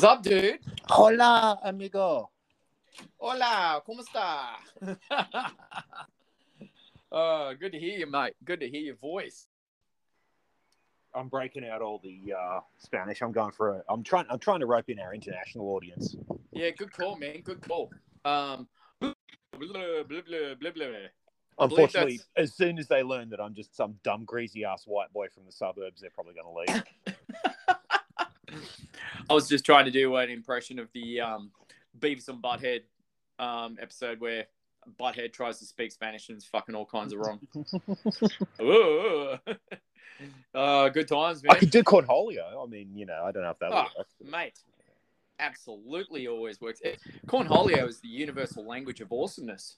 What's up, dude? Hola, amigo. Hola, ¿cómo está? uh, good to hear you, mate. Good to hear your voice. I'm breaking out all the uh, Spanish. I'm going for a. I'm trying. I'm trying to rope in our international audience. Yeah, good call, man. Good call. Um, blah, blah, blah, blah, blah, blah. Unfortunately, as soon as they learn that I'm just some dumb, greasy ass white boy from the suburbs, they're probably going to leave. I was just trying to do an impression of the um, Beavis and Butthead um, episode where Butthead tries to speak Spanish and it's fucking all kinds of wrong. Ooh. uh, good times, I could do Cornholio. I mean, you know, I don't know if that Oh, would work. mate. Absolutely always works. Eh, Cornholio is the universal language of awesomeness.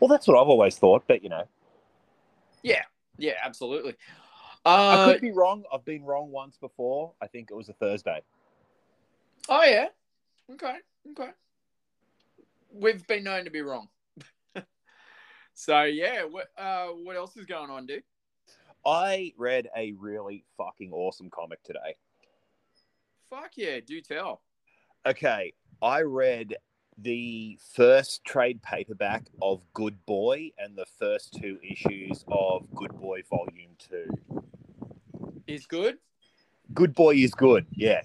Well, that's what I've always thought, but you know, Yeah, yeah, absolutely. I Uh, could be wrong. I've been wrong once before. I think it was a Thursday. Oh, yeah. Okay, okay. We've been known to be wrong. so, yeah, what, uh, what else is going on, dude? I read a really fucking awesome comic today. Fuck yeah, do tell. Okay, I read the first trade paperback of Good Boy and the first two issues of Good Boy Volume 2. Is good? Good Boy is good, yeah.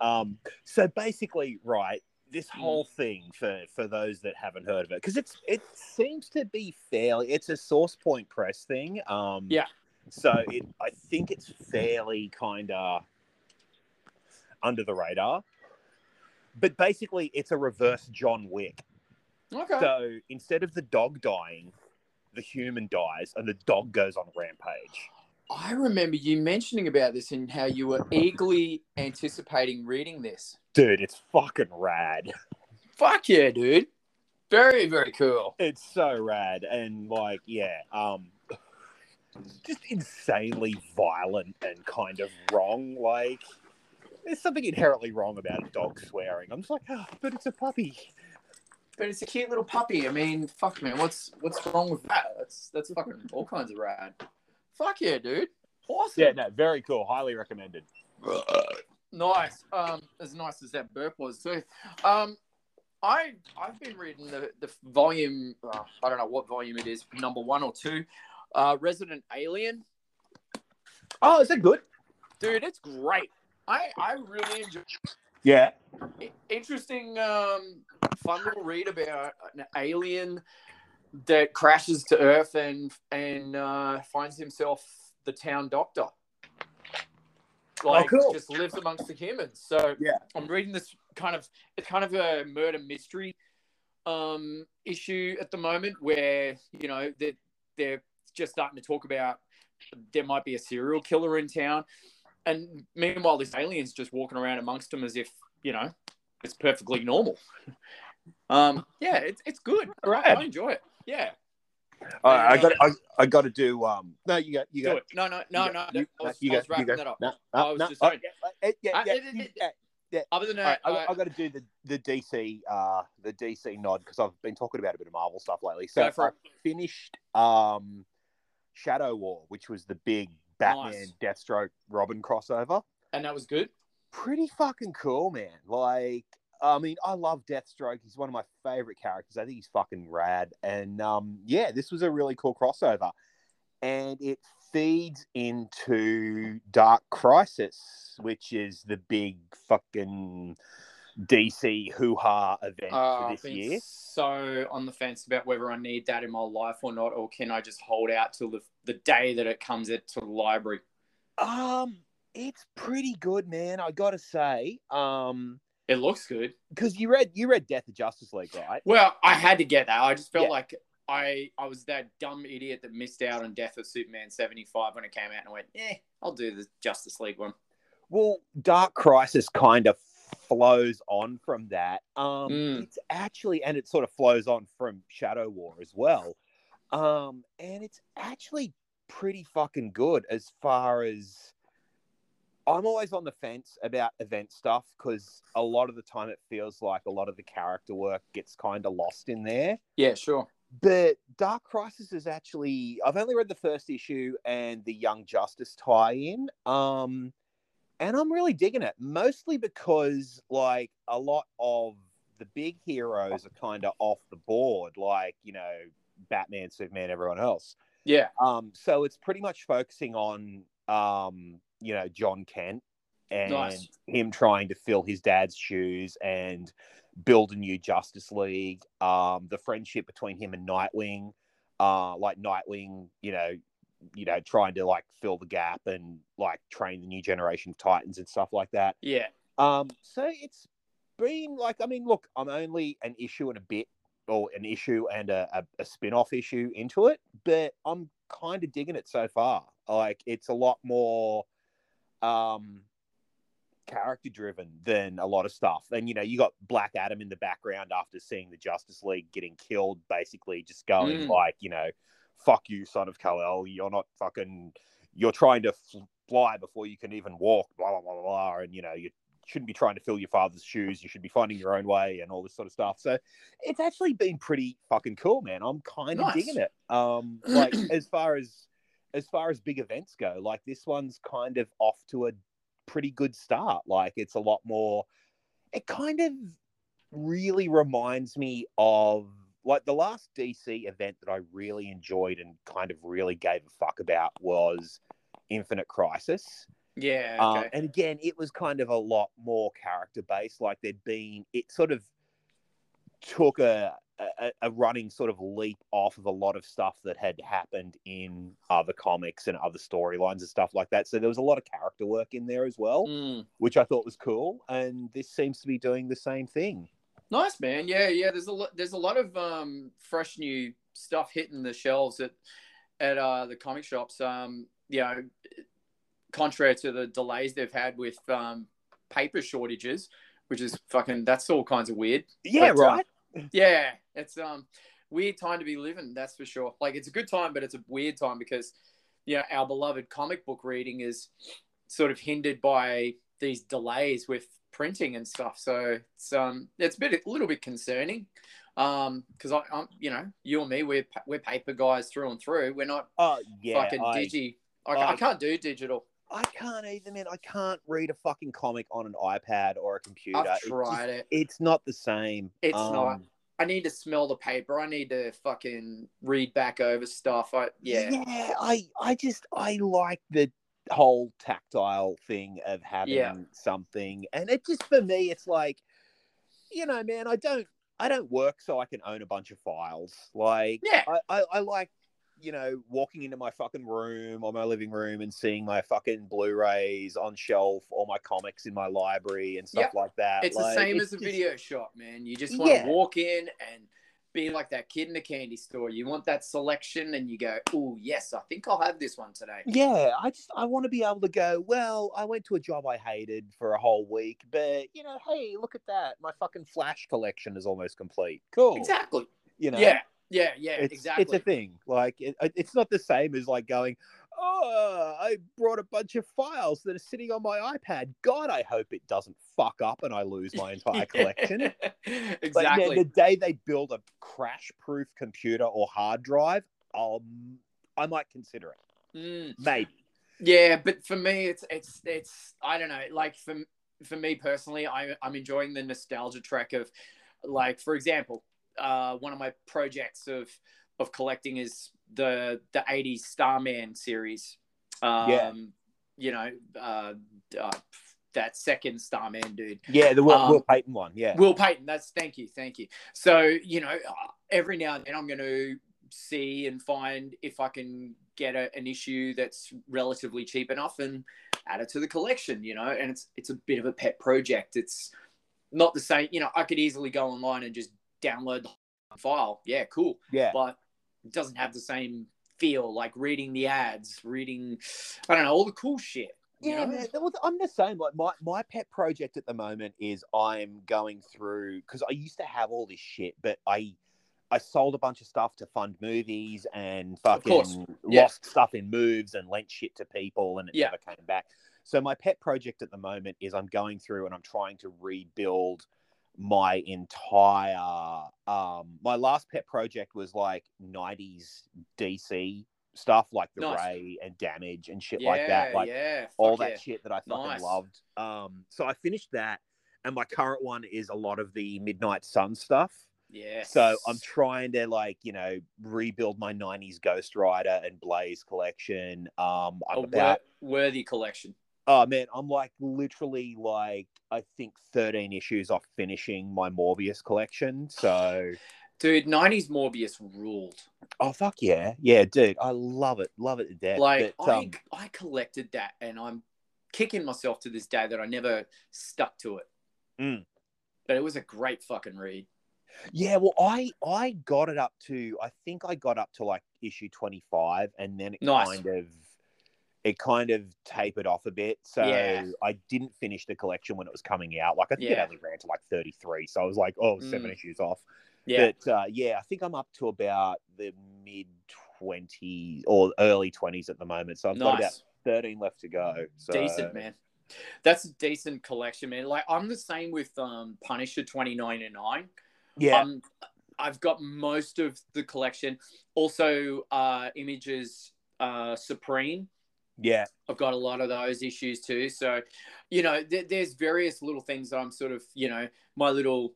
Um, so basically, right, this whole thing for for those that haven't heard of it, because it's it seems to be fairly, it's a Source Point Press thing. Um, Yeah. So it, I think it's fairly kind of under the radar. But basically, it's a reverse John Wick. Okay. So instead of the dog dying, the human dies, and the dog goes on rampage. I remember you mentioning about this and how you were eagerly anticipating reading this. Dude, it's fucking rad. Fuck yeah, dude. Very, very cool. It's so rad, and like, yeah, um, just insanely violent and kind of wrong. Like, there's something inherently wrong about a dog swearing. I'm just like, oh, but it's a puppy. But it's a cute little puppy. I mean, fuck man, what's what's wrong with that? That's that's fucking all kinds of rad. Fuck yeah, dude. Awesome. Yeah, no, very cool. Highly recommended. Nice. Um, as nice as that burp was too. Um, I I've been reading the the volume. Uh, I don't know what volume it is, number one or two. Uh, Resident Alien, Oh, is that good? dude, it's great. I I really enjoy. Yeah. Interesting, um, fun little read about an alien that crashes to Earth and and uh, finds himself the town doctor. Like, cool. just lives amongst the humans. So Yeah. I'm reading this kind of it's kind of a murder mystery um, issue at the moment where you know that they're just starting to talk about there might be a serial killer in town, and meanwhile this alien's just walking around amongst them as if you know it's perfectly normal. Um, yeah, it's it's good. Rad. I enjoy it. Yeah, All right, I got. I, I got to do. Um. No, you got. You do got. it. No, no, no, no. you, I was, you I was wrapping that up. No, I was no. just saying- yeah, yeah, yeah, it- it- yeah, yeah. Other than All right, that, I, uh, I got to do the, the DC uh the DC nod because I've been talking about a bit of Marvel stuff lately. So for I finished um Shadow War, which was the big Batman Nice. Deathstroke Robin crossover. and that was good. Pretty fucking cool, man. Like, I mean, I love Deathstroke. He's one of my favorite characters. I think he's fucking rad. And um, yeah, this was a really cool crossover, and it feeds into Dark Crisis, which is the big fucking DC hoo ha event Uh, for I've this been year. so on the fence about whether I need that in my life or not, or can I just hold out till the, the day that it comes to the library? Um, it's pretty good, man. I gotta say. Um, It looks good. because you read you read Death of Justice League, right? Well, I had to get that. I just felt Yeah. like I I was that dumb idiot that missed out on Death of Superman seventy five when it came out, and I went, eh, I'll do the Justice League one. Well, Dark Crisis kind of flows on from that. Um, Mm. It's actually, and it sort of flows on from Shadow War as well. Um, and it's actually pretty fucking good as far as I'm always on the fence about event stuff because a lot of the time it feels like a lot of the character work gets kind of lost in there. Yeah, sure. But Dark Crisis is actually I've only read the first issue and the Young Justice tie-in. Um and I'm really digging it, mostly because like a lot of the big heroes are kind of off the board, like you know Batman, Superman, everyone else. Yeah. Um, so it's pretty much focusing on um, you know, Jon Kent and Nice. him trying to fill his dad's shoes and build a new Justice League. Um, the friendship between him and Nightwing, uh, like Nightwing, you know, you know, trying to like fill the gap and like train the new generation of Titans and stuff like that. Yeah. Um, so it's been like, I mean, look, I'm only an issue and a bit, or an issue and a, a, a spin off issue into it, but I'm kind of digging it so far. Like, it's a lot more um, character driven than a lot of stuff. And, you know, you got Black Adam in the background after seeing the Justice League getting killed, basically just going Mm. like, you know, fuck you, son of Kal-El. You're not fucking, you're trying to fl- fly before you can even walk, blah, blah, blah, blah. And, you know, you shouldn't be trying to fill your father's shoes. You should be finding your own way and all this sort of stuff. So it's actually been pretty fucking cool, man. I'm kind of Nice. digging it. Um, like as far as as far as big events go, like this one's kind of off to a pretty good start. Like it's a lot more. It kind of really reminds me of like the last DC event that I really enjoyed and kind of really gave a fuck about was Infinite Crisis. Yeah. Um, and again, it was kind of a lot more character based. Like there'd been, it sort of took a, a a running sort of leap off of a lot of stuff that had happened in other comics and other storylines and stuff like that. So there was a lot of character work in there as well, Mm. which I thought was cool. And this seems to be doing the same thing. Nice man. Yeah, yeah. There's a lot. There's a lot of um, fresh new stuff hitting the shelves at at uh, the comic shops. Um, you know, contrary to the delays they've had with um, paper shortages, which is fucking. That's all kinds of weird. Yeah, But, uh, right. Yeah, it's um weird time to be living. That's for sure. Like it's a good time, but it's a weird time because you know our beloved comic book reading is sort of hindered by these delays with printing and stuff. So it's um it's a bit a little bit concerning. Um, because I, I'm, you know, you and me, we're we're paper guys through and through. We're not Oh, yeah. fucking I, digi. I, I- I can't do digital. I can't either, man. I can't read a fucking comic on an iPad or a computer. I've It just- tried it. it's not the same. It's Um, not. I need to smell the paper. I need to fucking read back over stuff. I yeah. yeah. I I just I like the whole tactile thing of having Yeah. something, and it just for me, it's like, you know, man, I don't I don't work so I can own a bunch of files. Like, Yeah. I I, I like. You know, walking into my fucking room or my living room and seeing my fucking Blu-rays on shelf, or my comics in my library and stuff Yep. like that. It's Like, the same it's as a just- video shop, man. You just want Yeah. to walk in and be like that kid in the candy store. You want that selection, and you go, "Oh yes, I think I'll have this one today." Yeah, I just I want to be able to go. Well, I went to a job I hated for a whole week, but you know, hey, look at that! My fucking Flash collection is almost complete. Cool. Exactly. You know. Yeah. Yeah. Yeah. It's, exactly. It's a thing. Like it, it's not the same as like going. Oh, I brought a bunch of files that are sitting on my iPad. God, I hope it doesn't fuck up and I lose my entire collection. But man, exactly. the day they build a crash-proof computer or hard drive, um, I might consider it. Mm. Maybe. Yeah, but for me, it's it's it's I don't know. Like for for me personally, I I'm enjoying the nostalgia track of, like for example, uh, one of my projects of of collecting is the the '80s Starman series. Um, Yeah. You know, uh, uh, that second Starman dude. Yeah, the Will, Um, Will Payton one. Yeah. Will Payton. That's thank you, thank you. So you know, every now and then I'm going to see and find if I can get a, an issue that's relatively cheap enough and add it to the collection. You know, and it's it's a bit of a pet project. It's not the same. You know, I could easily go online and just download the file. Yeah, cool. Yeah. But it doesn't have the same feel like reading the ads, reading I don't know all the cool shit. Yeah, man. I'm the same. Like my, my pet project at the moment is I'm going through because I used to have all this shit, but I I sold a bunch of stuff to fund movies and fucking Yeah. lost stuff in moves and lent shit to people and it Yeah. never came back. So my pet project at the moment is I'm going through and I'm trying to rebuild my entire um my last pet project was like 90s DC stuff like the Nice. Ray and Damage and shit yeah, like that. Like yeah, all that yeah. shit that I fucking Nice. loved. Um, so I finished that, and my current one is a lot of the Midnight Sun stuff. yeah So I'm trying to like you know rebuild my '90s Ghost Rider and Blaze collection. Um, I'm a about worthy collection. Oh man, I'm like literally like I think 13 issues off finishing my Morbius collection. So Dude, 90s Morbius ruled. oh fuck yeah, yeah, dude, I love it, love it to death. Like But, I, um, I collected that, and I'm kicking myself to this day that I never stuck to it. Mm. But it was a great fucking read. Yeah, well, I I got it up to I think I got up to like issue twenty five, and then it Nice. kind of it kind of tapered off a bit. So Yeah. I didn't finish the collection when it was coming out. Like I think it only ran to like thirty three, so I was like, oh, seven Mm. issues off. Yeah, But uh, yeah, I think I'm up to about the mid twenties or early twenties at the moment. So I've got about thirteen left to go. So decent man. That's a decent collection, man. Like I'm the same with um Punisher 2099. Yeah, Um, I've got most of the collection. Also, uh, Images uh, Supreme. Yeah, I've got a lot of those issues too. So, you know, th- there's various little things that I'm sort of, you know, my little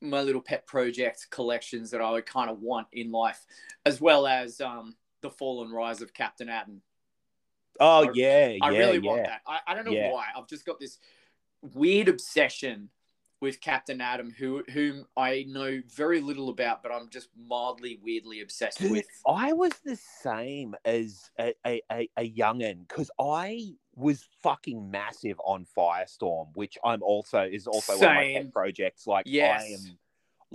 my little pet project collections that I would kind of want in life, as well as um, the Fall and Rise of Captain Atom. oh I- yeah, I yeah, really yeah. want that. I, I don't know Yeah. why. I've just got this weird obsession with Captain Atom, who whom I know very little about, but I'm just mildly, weirdly obsessed with. I was the same as a, a, a, a youngin because I was fucking massive on Firestorm, which I'm also is also one of my Same. pet projects. Like Yes. I am,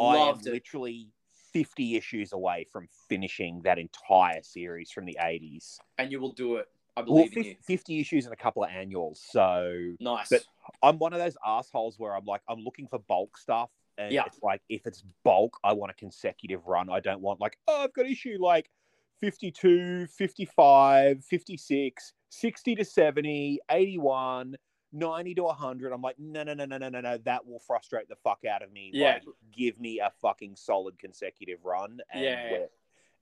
I am it. literally 50 issues away from finishing that entire series from the 80s. And you will do it. I Well, believe you. 50, 50 issues and a couple of annuals. So Nice. but- I'm one of those assholes where I'm like, I'm looking for bulk stuff. And Yeah. it's like, if it's bulk, I want a consecutive run. I don't want, like, oh, I've got issue like 52, 55, 56, 60 to 70, 81, 90 to 100. I'm like, no, no, no, no, no, no, no. That will frustrate the fuck out of me. Yeah. Like, give me a fucking solid consecutive run. And, Yeah.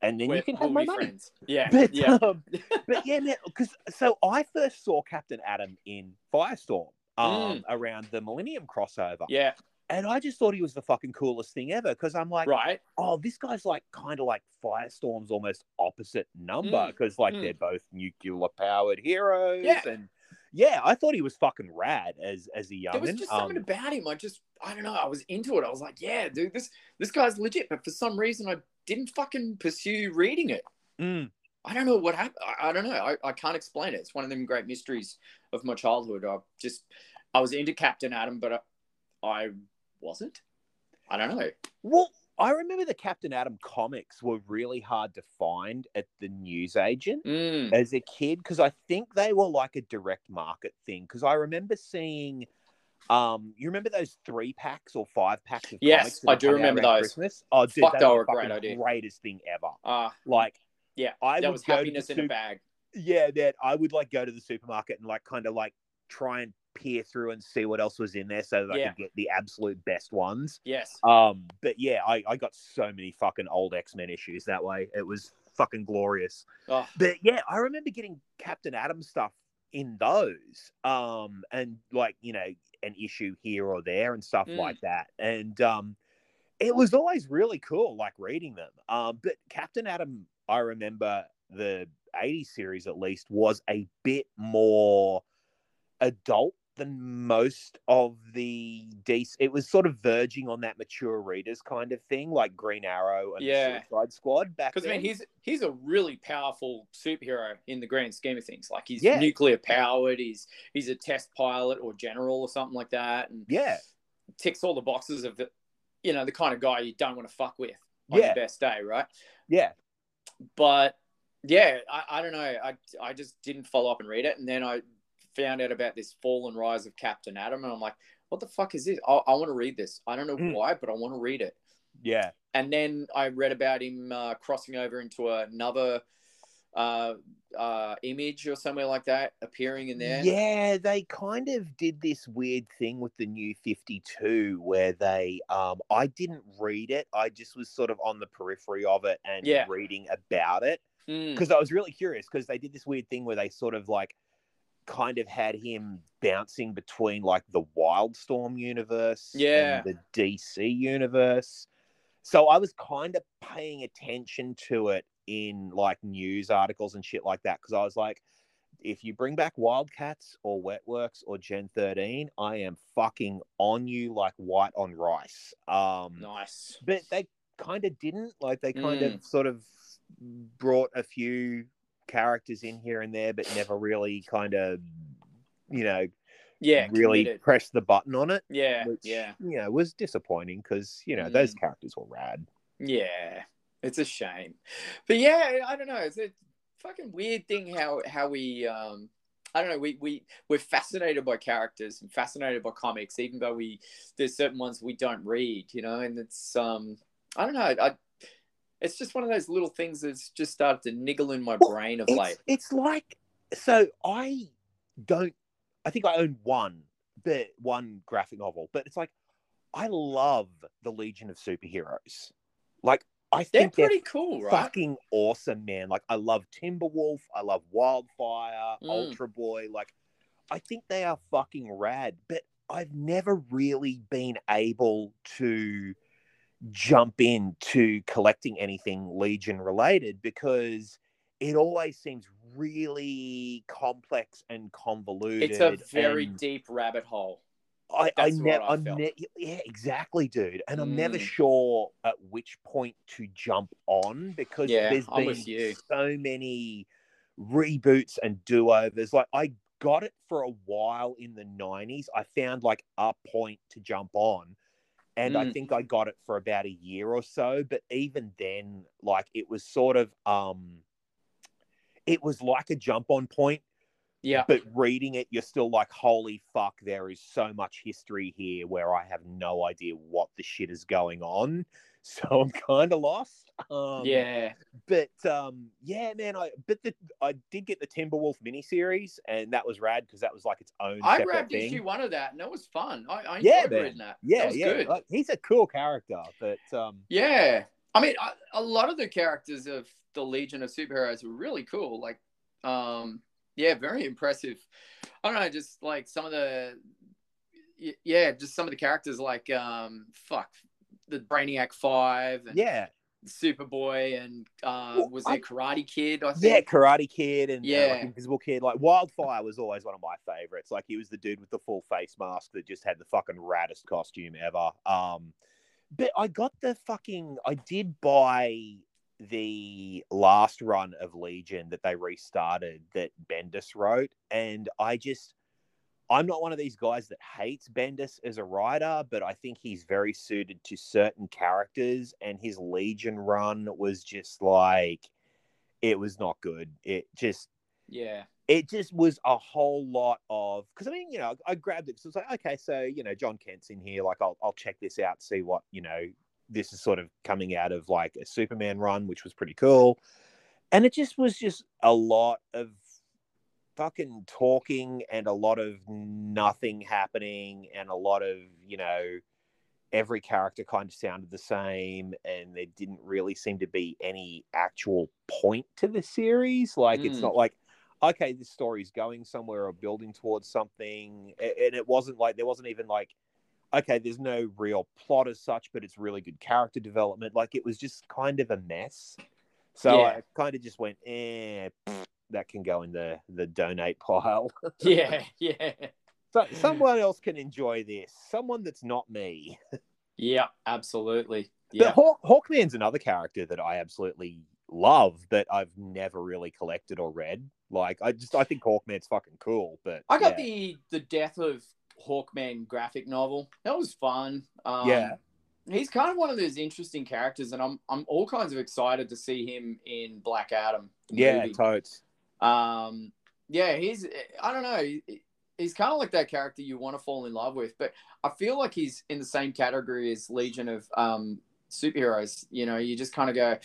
And then We're- you can we'll my be money. friends. Yeah. But, yeah. um, but yeah, man, because so I first saw Captain Atom in Firestorm um, around the Millennium crossover, yeah. and I just thought he was the fucking coolest thing ever. Because I'm like, Right. oh, this guy's like kind of like Firestorm's almost opposite number Mm, because like mm. they're both nuclear powered heroes, Yeah. and yeah, I thought he was fucking rad as as a young. There was just something about him. I just, I don't know. I was into it. I was like, yeah, dude, this this guy's legit. But for some reason, I didn't fucking pursue reading it. Mm. I don't know what happened. I, I don't know. I, I can't explain it. It's one of them great mysteries of my childhood. I just, I was into Captain Atom, but I, I wasn't. I don't know. Well, I remember the Captain Atom comics were really hard to find at the newsagent. Mm, as a kid because I think they were like a direct market thing. Because I remember seeing, um, you remember those three packs or five packs of Yes, I do remember those. Christmas? Oh, dude, Fuck, that they was were the great idea. greatest thing ever. uh, Like, yeah, I that was happiness in a bag. yeah, that I would like go to the supermarket and like kind of like try and peer through and see what else was in there so that I could get the absolute best ones. Yes. Um, but yeah, I, I got so many fucking old X Men issues that way. It was fucking glorious. Oh, But yeah, I remember getting Captain Atom stuff in those. Um, and like, you know, an issue here or there and stuff Mm. like that. And um it was always really cool, like reading them. Um, but Captain Atom, I remember the 80s series at least was a bit more adult than most of the DC. It was sort of verging on that mature readers kind of thing, like Green Arrow and Yeah. Suicide Squad back because I mean, he's he's a really powerful superhero in the grand scheme of things. Like he's Yeah. nuclear powered. He's he's a test pilot or general or something like that, and yeah, ticks all the boxes of the, you know, the kind of guy you don't want to fuck with on Yeah. your best day, right? yeah. But yeah, I, I don't know. I I just didn't follow up and read it, and then I found out about this fall and rise of Captain Atom, and I'm like, what the fuck is this? I, I want to read this. I don't know Mm. why, but I want to read it. Yeah. And then I read about him uh, crossing over into another uh, uh, image or somewhere like that, appearing in there. Yeah, they kind of did this weird thing with the new 52 where they um I didn't read it. I just was sort of on the periphery of it and Yeah. reading about it. Mm. because I was really curious because they did this weird thing where they sort of like kind of had him bouncing between like the Wildstorm universe Yeah. and the DC universe. So I was kind of paying attention to it in like news articles and shit like that because I was like, if you bring back Wildcats or Wetworks or Gen 13, I am fucking on you like white on rice. Um, Nice. but they kind of didn't like they kind Mm. of sort of brought a few characters in here and there but never really kind of you know Yeah. really committed. pressed the button on it Yeah. which Yeah. you know was disappointing because you know those Mm. characters were rad Yeah. It's a shame. But yeah, I don't know. It's a fucking weird thing how how we um I don't know, we, we we're fascinated by characters and fascinated by comics, even though we there's certain ones we don't read, you know, and it's um I don't know, I it's just one of those little things that's just started to niggle in my Well, brain of it's, late. it's like so i don't i think i own one but one graphic novel but it's like i love the legion of superheroes like i They're think they're pretty cool, right? fucking awesome, man. Like I love Timberwolf, I love Wildfire, Mm. Ultra Boy. Like I think they are fucking rad, but I've never really been able to jump into collecting anything Legion related because it always seems really complex and convoluted. It's a very deep rabbit hole. I, I That's never, I I'm ne- yeah, exactly, dude. And I'm never Mm. sure at which point to jump on because Yeah, there's I'm been so many reboots and do overs. Like, I got it for a while in the 90s. I found like a point to jump on. And I Mm. think I got it for about a year or so. But even then, like, it was sort of, um, it was like a jump on point Yeah. but reading it, you're still like, holy fuck, there is so much history here where I have no idea what the shit is going on. So I'm kind of lost. Um, yeah. But um, yeah, man, I but the I did get the Timberwolf miniseries, and that was rad because that was like its own I grabbed thing. issue one of that and it was fun. I, I Yeah, enjoyed man. reading that. yeah, that yeah, like, he's a cool character, but um, Yeah. I mean, I, a lot of the characters of the Legion of Superheroes were really cool. Like, um, yeah, very impressive. I don't know, just like some of the, yeah, just some of the characters, like, um, fuck, the Brainiac Five and yeah, Superboy and uh, Well, was I- there Karate Kid? I think. yeah. Karate Kid and uh, like Yeah. Invisible Kid, like Wildfire was always one of my favorites. Like he was the dude with the full face mask that just had the fucking raddest costume ever. Um, but I got the fucking, I did buy the last run of Legion that they restarted that Bendis wrote, and I just. I'm not one of these guys that hates Bendis as a writer, but I think he's very suited to certain characters, and his Legion run was just like it was not good. It just Yeah. it just was a whole lot of because I mean, you know, I grabbed it because it's like, okay, so you know, Jon Kent's in here, like I'll I'll check this out, see what you know, this is sort of coming out of like a Superman run, which was pretty cool. And it just was just a lot of fucking talking and a lot of nothing happening and a lot of, you know, every character kind of sounded the same and there didn't really seem to be any actual point to the series. Like it's Mm. not like okay, this story's going somewhere or building towards something. And it wasn't like there wasn't even like okay, there's no real plot as such, but it's really good character development. Like it was just kind of a mess. So Yeah. I kind of just went, eh, pfft, that can go in the the donate pile. Yeah. Yeah. so someone else can enjoy this. Someone that's not me. Yeah. Absolutely. But Yeah. Hawk, Hawkman's another character that I absolutely love, that I've never really collected or read. Like I just I think Hawkman's fucking cool, but I got yeah. the the death of Hawkman graphic novel. That was fun. Um, Yeah. he's kind of one of those interesting characters, and I'm I'm all kinds of excited to see him in Black Adam. yeah, movie. totes. Um, yeah, he's I don't know. He's kind of like that character you want to fall in love with, but I feel like he's in the same category as Legion of um, superheroes. You know, you just kind of go,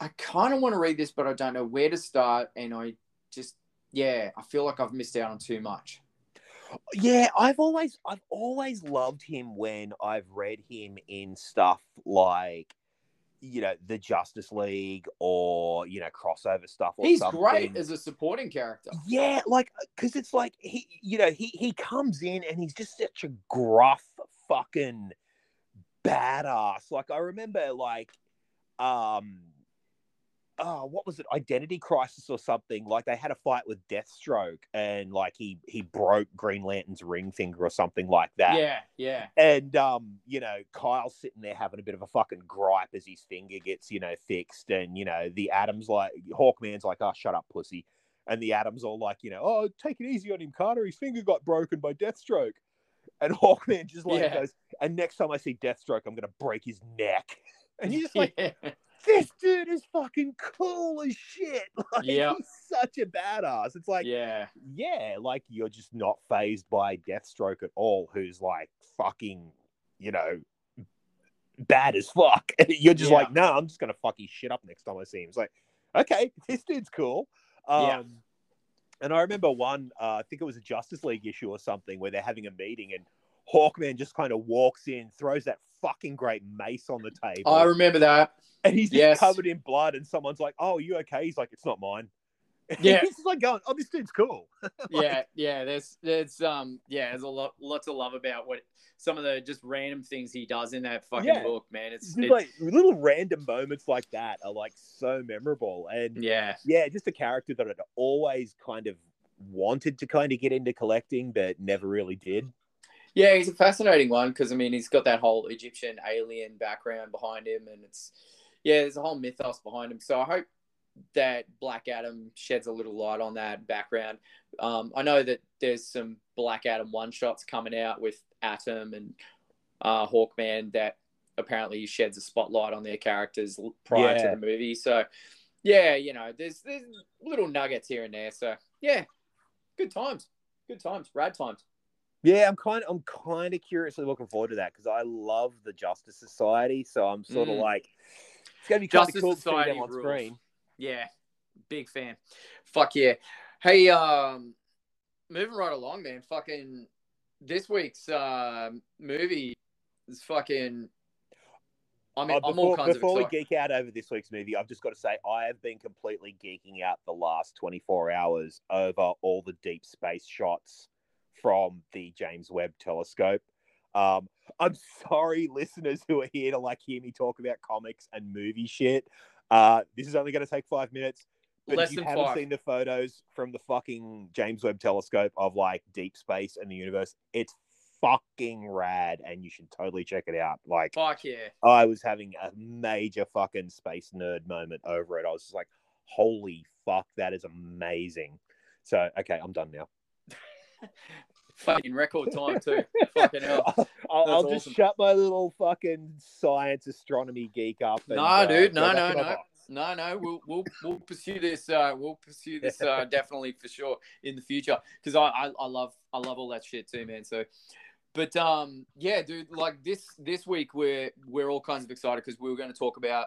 I kind of want to read this, but I don't know where to start, and I just yeah, I feel like I've missed out on too much. Yeah, I've always I've always loved him when I've read him in stuff like you know, the Justice League or you know crossover stuff. Or He's something. great as a supporting character. Yeah, like because it's like he, you know, he he comes in and he's just such a gruff fucking badass. Like I remember, like, um, oh, what was it? Identity Crisis or something. Like they had a fight with Deathstroke, and like he he broke Green Lantern's ring finger or something like that. Yeah, yeah. And um, you know, Kyle's sitting there having a bit of a fucking gripe as his finger gets, you know, fixed, and you know, the Atom's like Hawkman's like, "Oh, shut up, pussy," and the Atom's all like, you know, "Oh, take it easy on him, Carter. His finger got broken by Deathstroke," and Hawkman just like Yeah. goes, "And next time I see Deathstroke, I'm gonna break his neck." And you're just like, yeah. "This dude is fucking cool as shit." Like, Yeah. he's such a badass. It's like, yeah. yeah, like you're just not phased by Deathstroke at all, who's like fucking, you know, bad as fuck. you're just Yeah. like, no, I'm just gonna fuck his shit up next time I see him. It's like, okay, this dude's cool. Um, Yeah. And I remember one, uh, I think it was a Justice League issue or something, where they're having a meeting and Hawkman just kind of walks in, throws that fucking great mace on the table, I remember that. and he's just Yes. covered in blood. And someone's like, "Oh, you okay?" He's like, "It's not mine." Yeah. he's just like going, "Oh, this dude's cool." yeah, yeah. There's, there's, um, yeah. There's a lot, lots of love about what some of the just random things he does in that fucking Yeah. book, man. It's, it's like little random moments like that are like so memorable and yeah, yeah just a character that i'd always kind of wanted to kind of get into collecting but never really did yeah. He's a fascinating one because I mean, he's got that whole Egyptian alien background behind him, and it's yeah, there's a whole mythos behind him. So I hope that Black Adam sheds a little light on that background. Um, I know that there's some Black Adam one shots coming out with Atom and uh, Hawkman that apparently sheds a spotlight on their characters prior Yeah. to the movie. So yeah, you know, there's there's little nuggets here and there. So yeah, good times, good times, rad times. Yeah i'm kind of i'm kind of curiously looking forward to that because i love the justice society so i'm sort of Mm. like it's gonna be kind Justice cool to Society them on rules. screen Yeah, big fan. Fuck yeah. Hey, um, moving right along, man. Fucking this week's uh, movie is fucking. I mean, Uh, I'm all before kinds before of we geek out over this week's movie, I've just got to say I have been completely geeking out the last 24 hours over all the deep space shots from the James Webb Telescope. Um, I'm sorry, listeners who are here to like hear me talk about comics and movie shit. Uh, this is only going to take five minutes. But Less if you haven't five. seen the photos from the fucking James Webb Telescope of like deep space and the universe, it's fucking rad, and you should totally check it out. Like, Fuck yeah. I was having a major fucking space nerd moment over it. I was just like, holy fuck, that is amazing. So, okay, I'm done now. Fucking record time too. Fucking hell. I'll, I'll, I'll just shut my little fucking science astronomy geek up. And, No, uh, dude, no, no, no. No, no, we'll we'll we'll pursue this. Uh, we'll pursue this uh, definitely for sure in the future because I, I I love I love all that shit too, man. So, but um, yeah, dude, like this this week we're we're all kinds of excited because we were going to talk about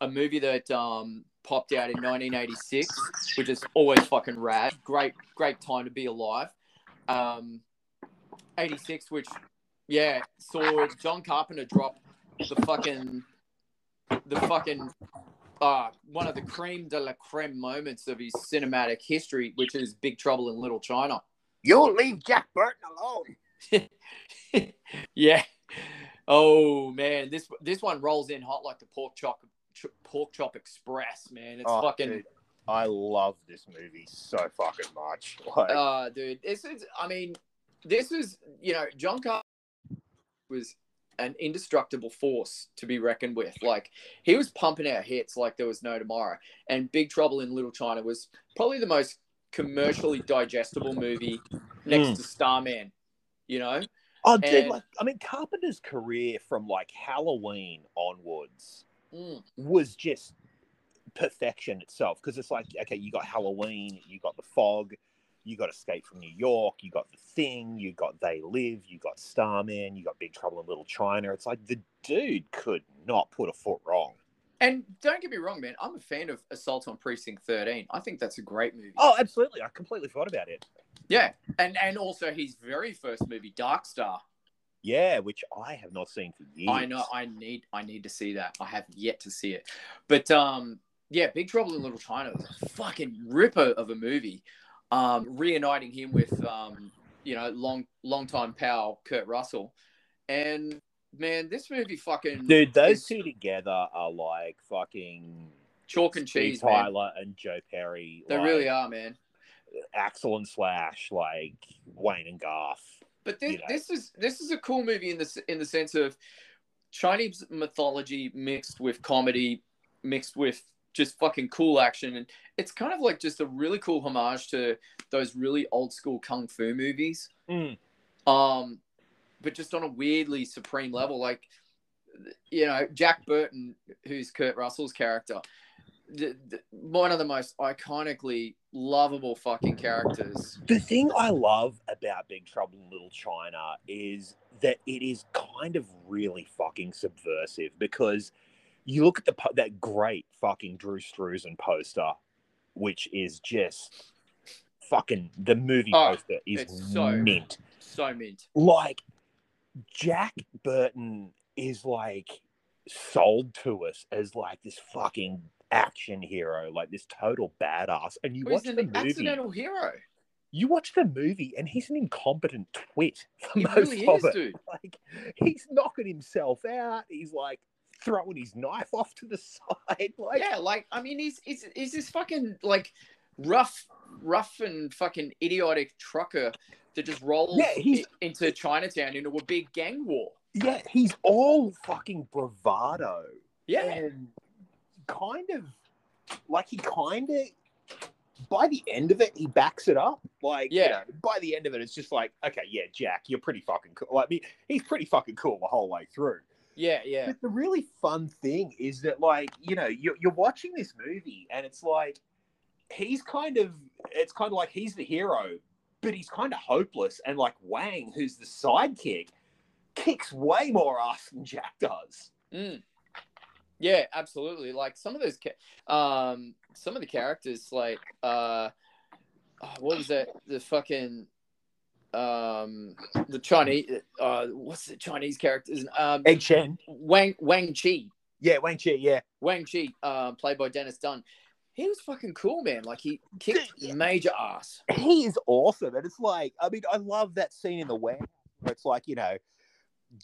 a movie that um popped out in 1986, which is always fucking rad. Great great time to be alive. Um, 86, which yeah saw John Carpenter drop the fucking the fucking uh, one of the creme de la creme moments of his cinematic history, which is Big Trouble in Little China. You'll leave Jack Burton alone. yeah. Oh man, this this one rolls in hot like the pork chop ch- pork chop express, man. It's Oh, fucking dude, I love this movie so fucking much. Like, uh dude. This is I mean, this is you know, John Carpenter was an indestructible force to be reckoned with. Like he was pumping out hits like there was no tomorrow. And Big Trouble in Little China was probably the most commercially digestible movie next Mm. to Starman. You know? oh, dude, like, I mean, Carpenter's career from like Halloween onwards Mm. was just perfection itself because it's like okay you got halloween you got the fog you got escape from new york you got the thing you got they live you got starman you got big trouble in little china it's like the dude could not put a foot wrong And don't get me wrong, man. I'm a fan of Assault on Precinct 13. I think that's a great movie. oh absolutely i completely forgot about it Yeah, and and also his very first movie, Dark Star. Yeah, which I have not seen for years. I know. I need. I need to see that. I have yet to see it. But um, yeah, Big Trouble in Little China was a fucking ripper of a movie. Um, reuniting him with um, you know, long long time pal Kurt Russell, and man, this movie fucking Dude, those is two together are like fucking chalk and Steve cheese, man. Tyler and Joe Perry. They like, really are, man. Axl and Slash, like Wayne and Garth. But this you know. this is this is a cool movie in the in the sense of Chinese mythology mixed with comedy, mixed with just fucking cool action, and it's kind of like just a really cool homage to those really old school kung fu movies. Mm. Um, but just on a weirdly supreme level, like you know Jack Burton, who's Kurt Russell's character. The, the, one of the most iconically lovable fucking characters. The thing I love about Big Trouble in Little China is that it is kind of really fucking subversive because you look at the that great fucking Drew Struzan poster, which is just fucking the movie Oh, poster is so- mint. So mint. Like Jack Burton is like sold to us as like this fucking action hero, like this total badass, and you watch the an movie accidental hero. you watch the movie and he's an incompetent twit for He most really of is, it. dude. Like he's knocking himself out. He's like throwing his knife off to the side. Like yeah, like I mean, he's he's he's this fucking like rough, rough and fucking idiotic trucker that just rolls Yeah, he's- into Chinatown into a big gang war. yeah, he's all fucking bravado Yeah, and kind of like he kind of by the end of it he backs it up. Like you Yeah. know, by the end of it it's just like okay, yeah, Jack, you're pretty fucking cool. I mean, he's pretty fucking cool the whole way through. Yeah, yeah, But the really fun thing is that, like, you know, you're, you're watching this movie and it's like, he's kind of, it's kind of like he's the hero, but he's kind of hopeless. And like Wang, who's the sidekick, kicks way more ass than Jack does. Mm. Yeah, absolutely. Like some of those, um, some of the characters, like, uh, oh, what was that? The fucking, um, the Chinese, uh, what's the Chinese characters? Um, Egg Shen. Wang Wang Chi. Yeah, Wang Chi, yeah. Wang Chi, uh, played by Dennis Dun. He was fucking cool, man. Like he kicked Yeah. major ass. He is awesome. And it's like, I mean, I love that scene in the warehouse where it's like, you know,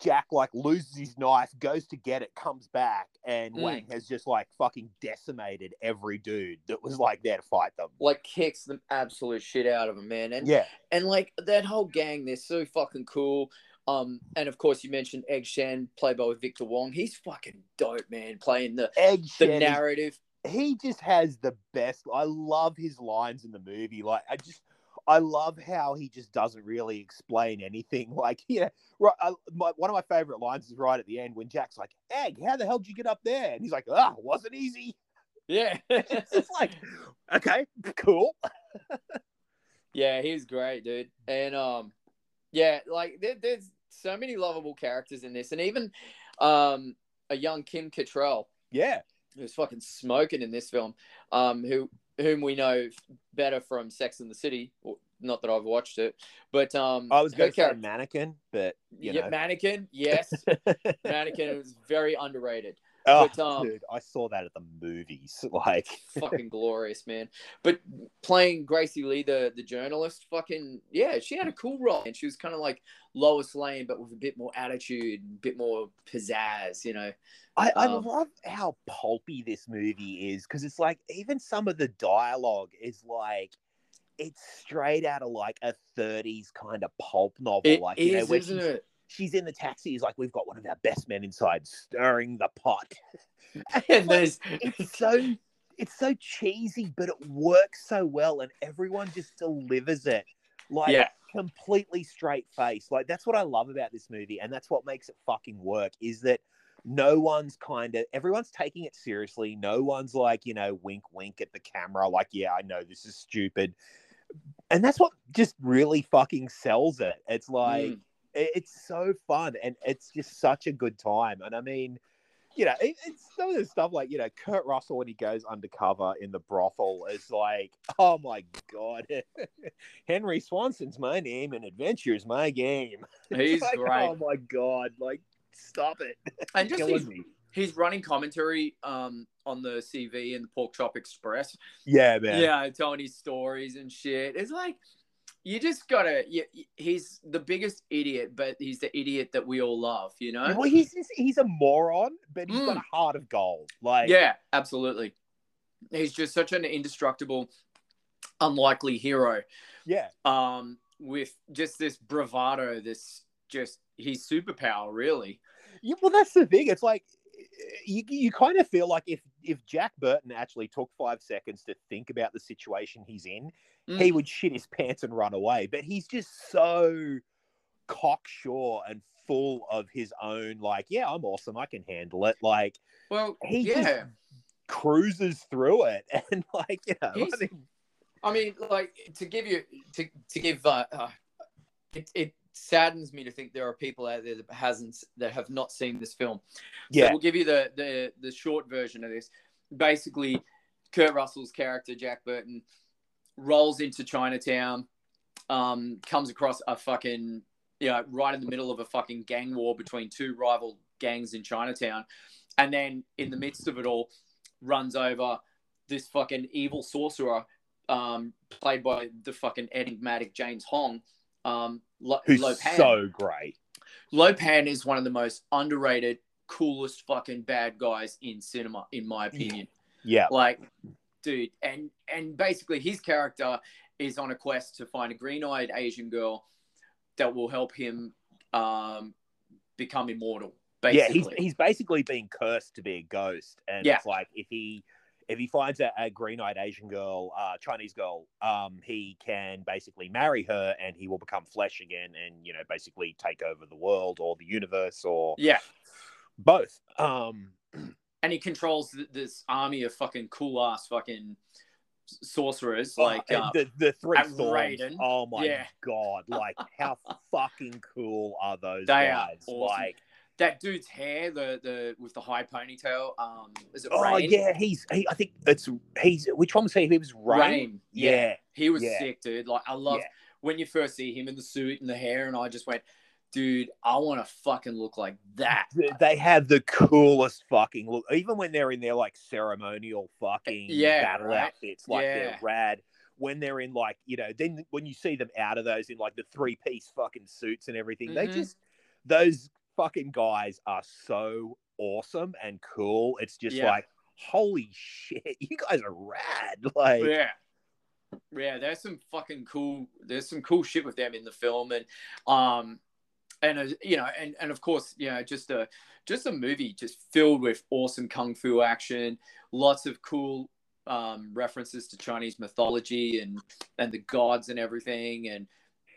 Jack like loses his knife, goes to get it, comes back, and Mm. Wang has just like fucking decimated every dude that was like there to fight them. Like kicks the absolute shit out of him, man. And Yeah. and like that whole gang, they're so fucking cool. Um, and of course you mentioned Egg Shen, played by Victor Wong. He's fucking dope, man. Playing the Egg the Shen is- narrative. he just has the best. I love his lines in the movie. Like I just, I love how he just doesn't really explain anything. Like yeah, right. I, my, one of my favorite lines is right at the end when Jack's like, "Egg, how the hell did you get up there?" And he's like, "Ah, wasn't easy." Yeah. it's like, okay, cool. Yeah, he's great, dude. And um, yeah, like there, there's so many lovable characters in this, and even um, a young Kim Cattrall Yeah, who's fucking smoking in this film. Um, who whom we know better from Sex and the City. Not that I've watched it, but um, I was going to say character- mannequin, but you yeah, know, Mannequin, yes, Mannequin is very underrated. Oh, but, um, dude, I saw that at the movies. Like, fucking glorious, man. But playing Gracie Lee, the the journalist, fucking yeah, she had a cool role, and she was kind of like Lois Lane, but with a bit more attitude, a bit more pizzazz, you know. I, I Um, love how pulpy this movie is because it's like even some of the dialogue is like it's straight out of like a 30s kind of pulp novel. It like you know, is, where isn't it? She's in the taxi, he's like, We've got one of our best men inside stirring the pot. And there's it's so it's so cheesy, but it works so well, and everyone just delivers it like Yeah. completely straight face. Like that's what I love about this movie, and that's what makes it fucking work. Is that no one's kind of everyone's taking it seriously. No one's like you know wink wink at the camera, like yeah, I know this is stupid, and that's what just really fucking sells it. It's like Mm. It- it's so fun and it's just such a good time. And I mean, you know, it, it's some of the stuff like you know, Kurt Russell when he goes undercover in the brothel is like, oh my god, Henry Swanson's my name and adventure is my game. He's like, great. Oh my god, like stop it. And just his, he's running commentary um on the CB in the Pork Chop Express. Yeah, man. Yeah, telling his stories and shit. It's like you just gotta. You, he's the biggest idiot, but he's the idiot that we all love. You know? Well, he's he's- he's a moron, but he's got Mm. a heart of gold. Like, Yeah, absolutely. He's just such an indestructible, unlikely hero. yeah, Um, with just this bravado, this just his superpower, really. Yeah, well, that's the thing. It's like you, you kind of feel like if if Jack Burton actually took five seconds to think about the situation he's in, Mm. he would shit his pants and run away. But he's just so cocksure and full of his own, like, yeah, I'm awesome, I can handle it. Like Well, he yeah. just cruises through it, and like, you know, I mean, I mean, like to give you to to give uh, uh, it, it saddens me to think there are people out there that hasn't that have not seen this film. So yeah, we'll give you the the the short version of this. Basically, Kurt Russell's character Jack Burton rolls into Chinatown, um, comes across a fucking you know right in the middle of a fucking gang war between two rival gangs in Chinatown, and then in the midst of it all, runs over this fucking evil sorcerer, um, played by the fucking enigmatic James Hong. Um, Lo- who's Lopan. so great. Lopan is one of the most underrated, coolest fucking bad guys in cinema, in my opinion. Yeah, Like, dude, and and basically his character is on a quest to find a green-eyed Asian girl that will help him um, become immortal. yeah, he's he's basically being cursed to be a ghost, and Yeah. it's like if he if he finds a, a green-eyed Asian girl, uh, Chinese girl, um, he can basically marry her, and he will become flesh again, and you know, basically take over the world or the universe or yeah, both. Um, and he controls th- this army of fucking cool ass fucking sorcerers. Like, oh, uh, the the three storms. Raiden. Oh my Yeah. god! Like how fucking cool are those They are guys? awesome. Like, that dude's hair, the the with the high ponytail. Um, is it oh Rain? yeah, he's he, I think it's he's which one was he? He was Rain. Rain. Yeah. Yeah, He was Yeah. sick, dude. Like I love when you first see him in the suit and the hair, and I just went, dude, I want to fucking look like that. They have the coolest fucking look. Even when they're in their like ceremonial fucking Yeah, battle right? outfits, like they're rad. When they're in like you know, then when you see them out of those in like the three piece fucking suits and everything, they Mhm. just those fucking guys are so awesome and cool. It's just Yeah. like holy shit, you guys are rad. Like yeah. Yeah, there's some fucking cool. There's some cool shit with them in the film, and um, and uh, you know, and and of course, you know, just a just a movie just filled with awesome kung fu action, lots of cool um references to Chinese mythology and and the gods and everything, and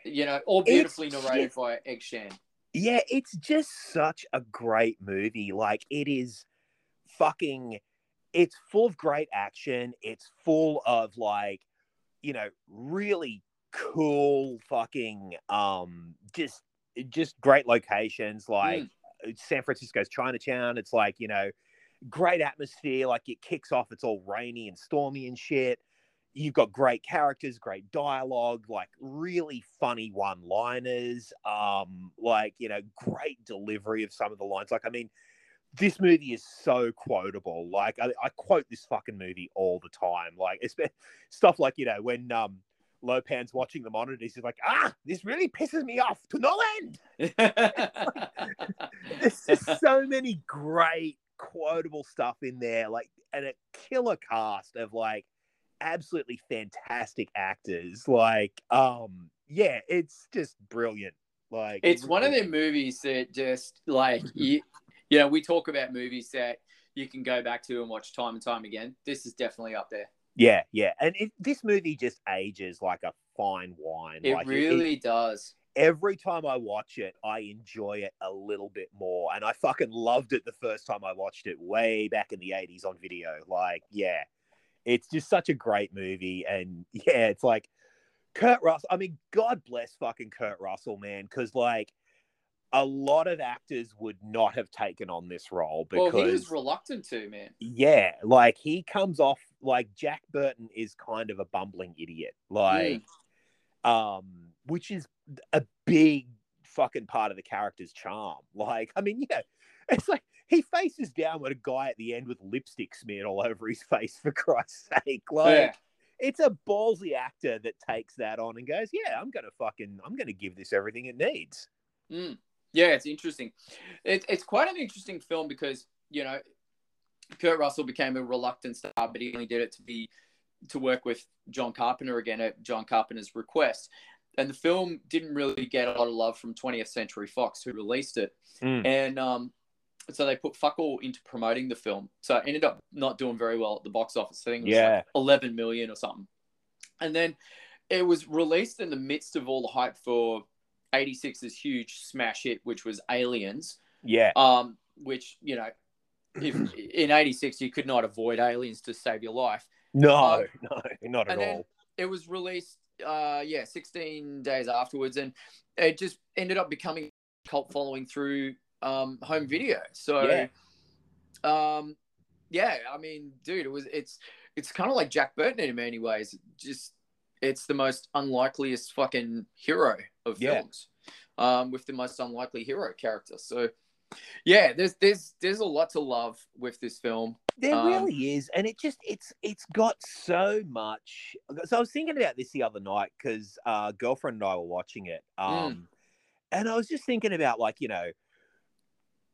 you know, all beautifully It's narrated just- by Egg Shen. Yeah, it's just such a great movie. Like it is fucking it's full of great action. It's full of like, you know, really cool fucking um just just great locations like San Francisco's Chinatown. It's like, you know, great atmosphere. Like it kicks off, it's all rainy and stormy and shit. You've got great characters, great dialogue, like really funny one liners, um, like, you know, great delivery of some of the lines. Like, I mean, this movie is so quotable. Like, I, I quote this fucking movie all the time. Like, it's stuff like, you know, when um Lopan's watching the monitors, he's like, ah, this really pisses me off to no end. There's just so many great quotable stuff in there, like, and a killer cast of like absolutely fantastic actors. Like, um, yeah, it's just brilliant. Like, it's one of them movies that just like you, you know, we talk about movies that you can go back to and watch time and time again. This is definitely up there. Yeah, yeah, and it, this movie just ages like a fine wine. It like, really does. every time I watch it, I enjoy it a little bit more. And I fucking loved it the first time I watched it way back in the 80s on video. Like, yeah, it's just such a great movie. And yeah, it's like Kurt Russell. I mean, God bless fucking Kurt Russell, man. Cause like, a lot of actors would not have taken on this role because well, he was reluctant to, man. yeah, like he comes off like Jack Burton is kind of a bumbling idiot, like, um, which is a big fucking part of the character's charm. Like, I mean, yeah, it's like he faces down with a guy at the end with lipstick smeared all over his face for Christ's sake. Like, Yeah. it's a ballsy actor that takes that on and goes, "Yeah, I'm gonna fucking, I'm gonna give this everything it needs." Mm. Yeah, it's interesting. It, it's quite an interesting film because you know Kurt Russell became a reluctant star, but he only did it to be to work with John Carpenter again at John Carpenter's request. And the film didn't really get a lot of love from 20th Century Fox, who released it. Mm. And um, so they put fuck all into promoting the film. So it ended up not doing very well at the box office. I think it was Yeah. like 11 million or something. And then it was released in the midst of all the hype for 86's huge smash hit, which was Aliens. Yeah, Um, which, you know, if in 86 you could not avoid aliens to save your life. no, Um, no, not at and all. It was released, uh, yeah, 16 days afterwards, and it just ended up becoming cult following through um, home video. So, Yeah. um, yeah, I mean, dude, it was it's it's kind of like Jack Burton in many ways. Just it's the most unlikeliest fucking hero of Yeah. films, um, with the most unlikely hero character. So, yeah, there's there's there's a lot to love with this film. There Um, really is, and it just it's it's got so much. So I was thinking about this the other night because uh, girlfriend and I were watching it, um, and I was just thinking about like you know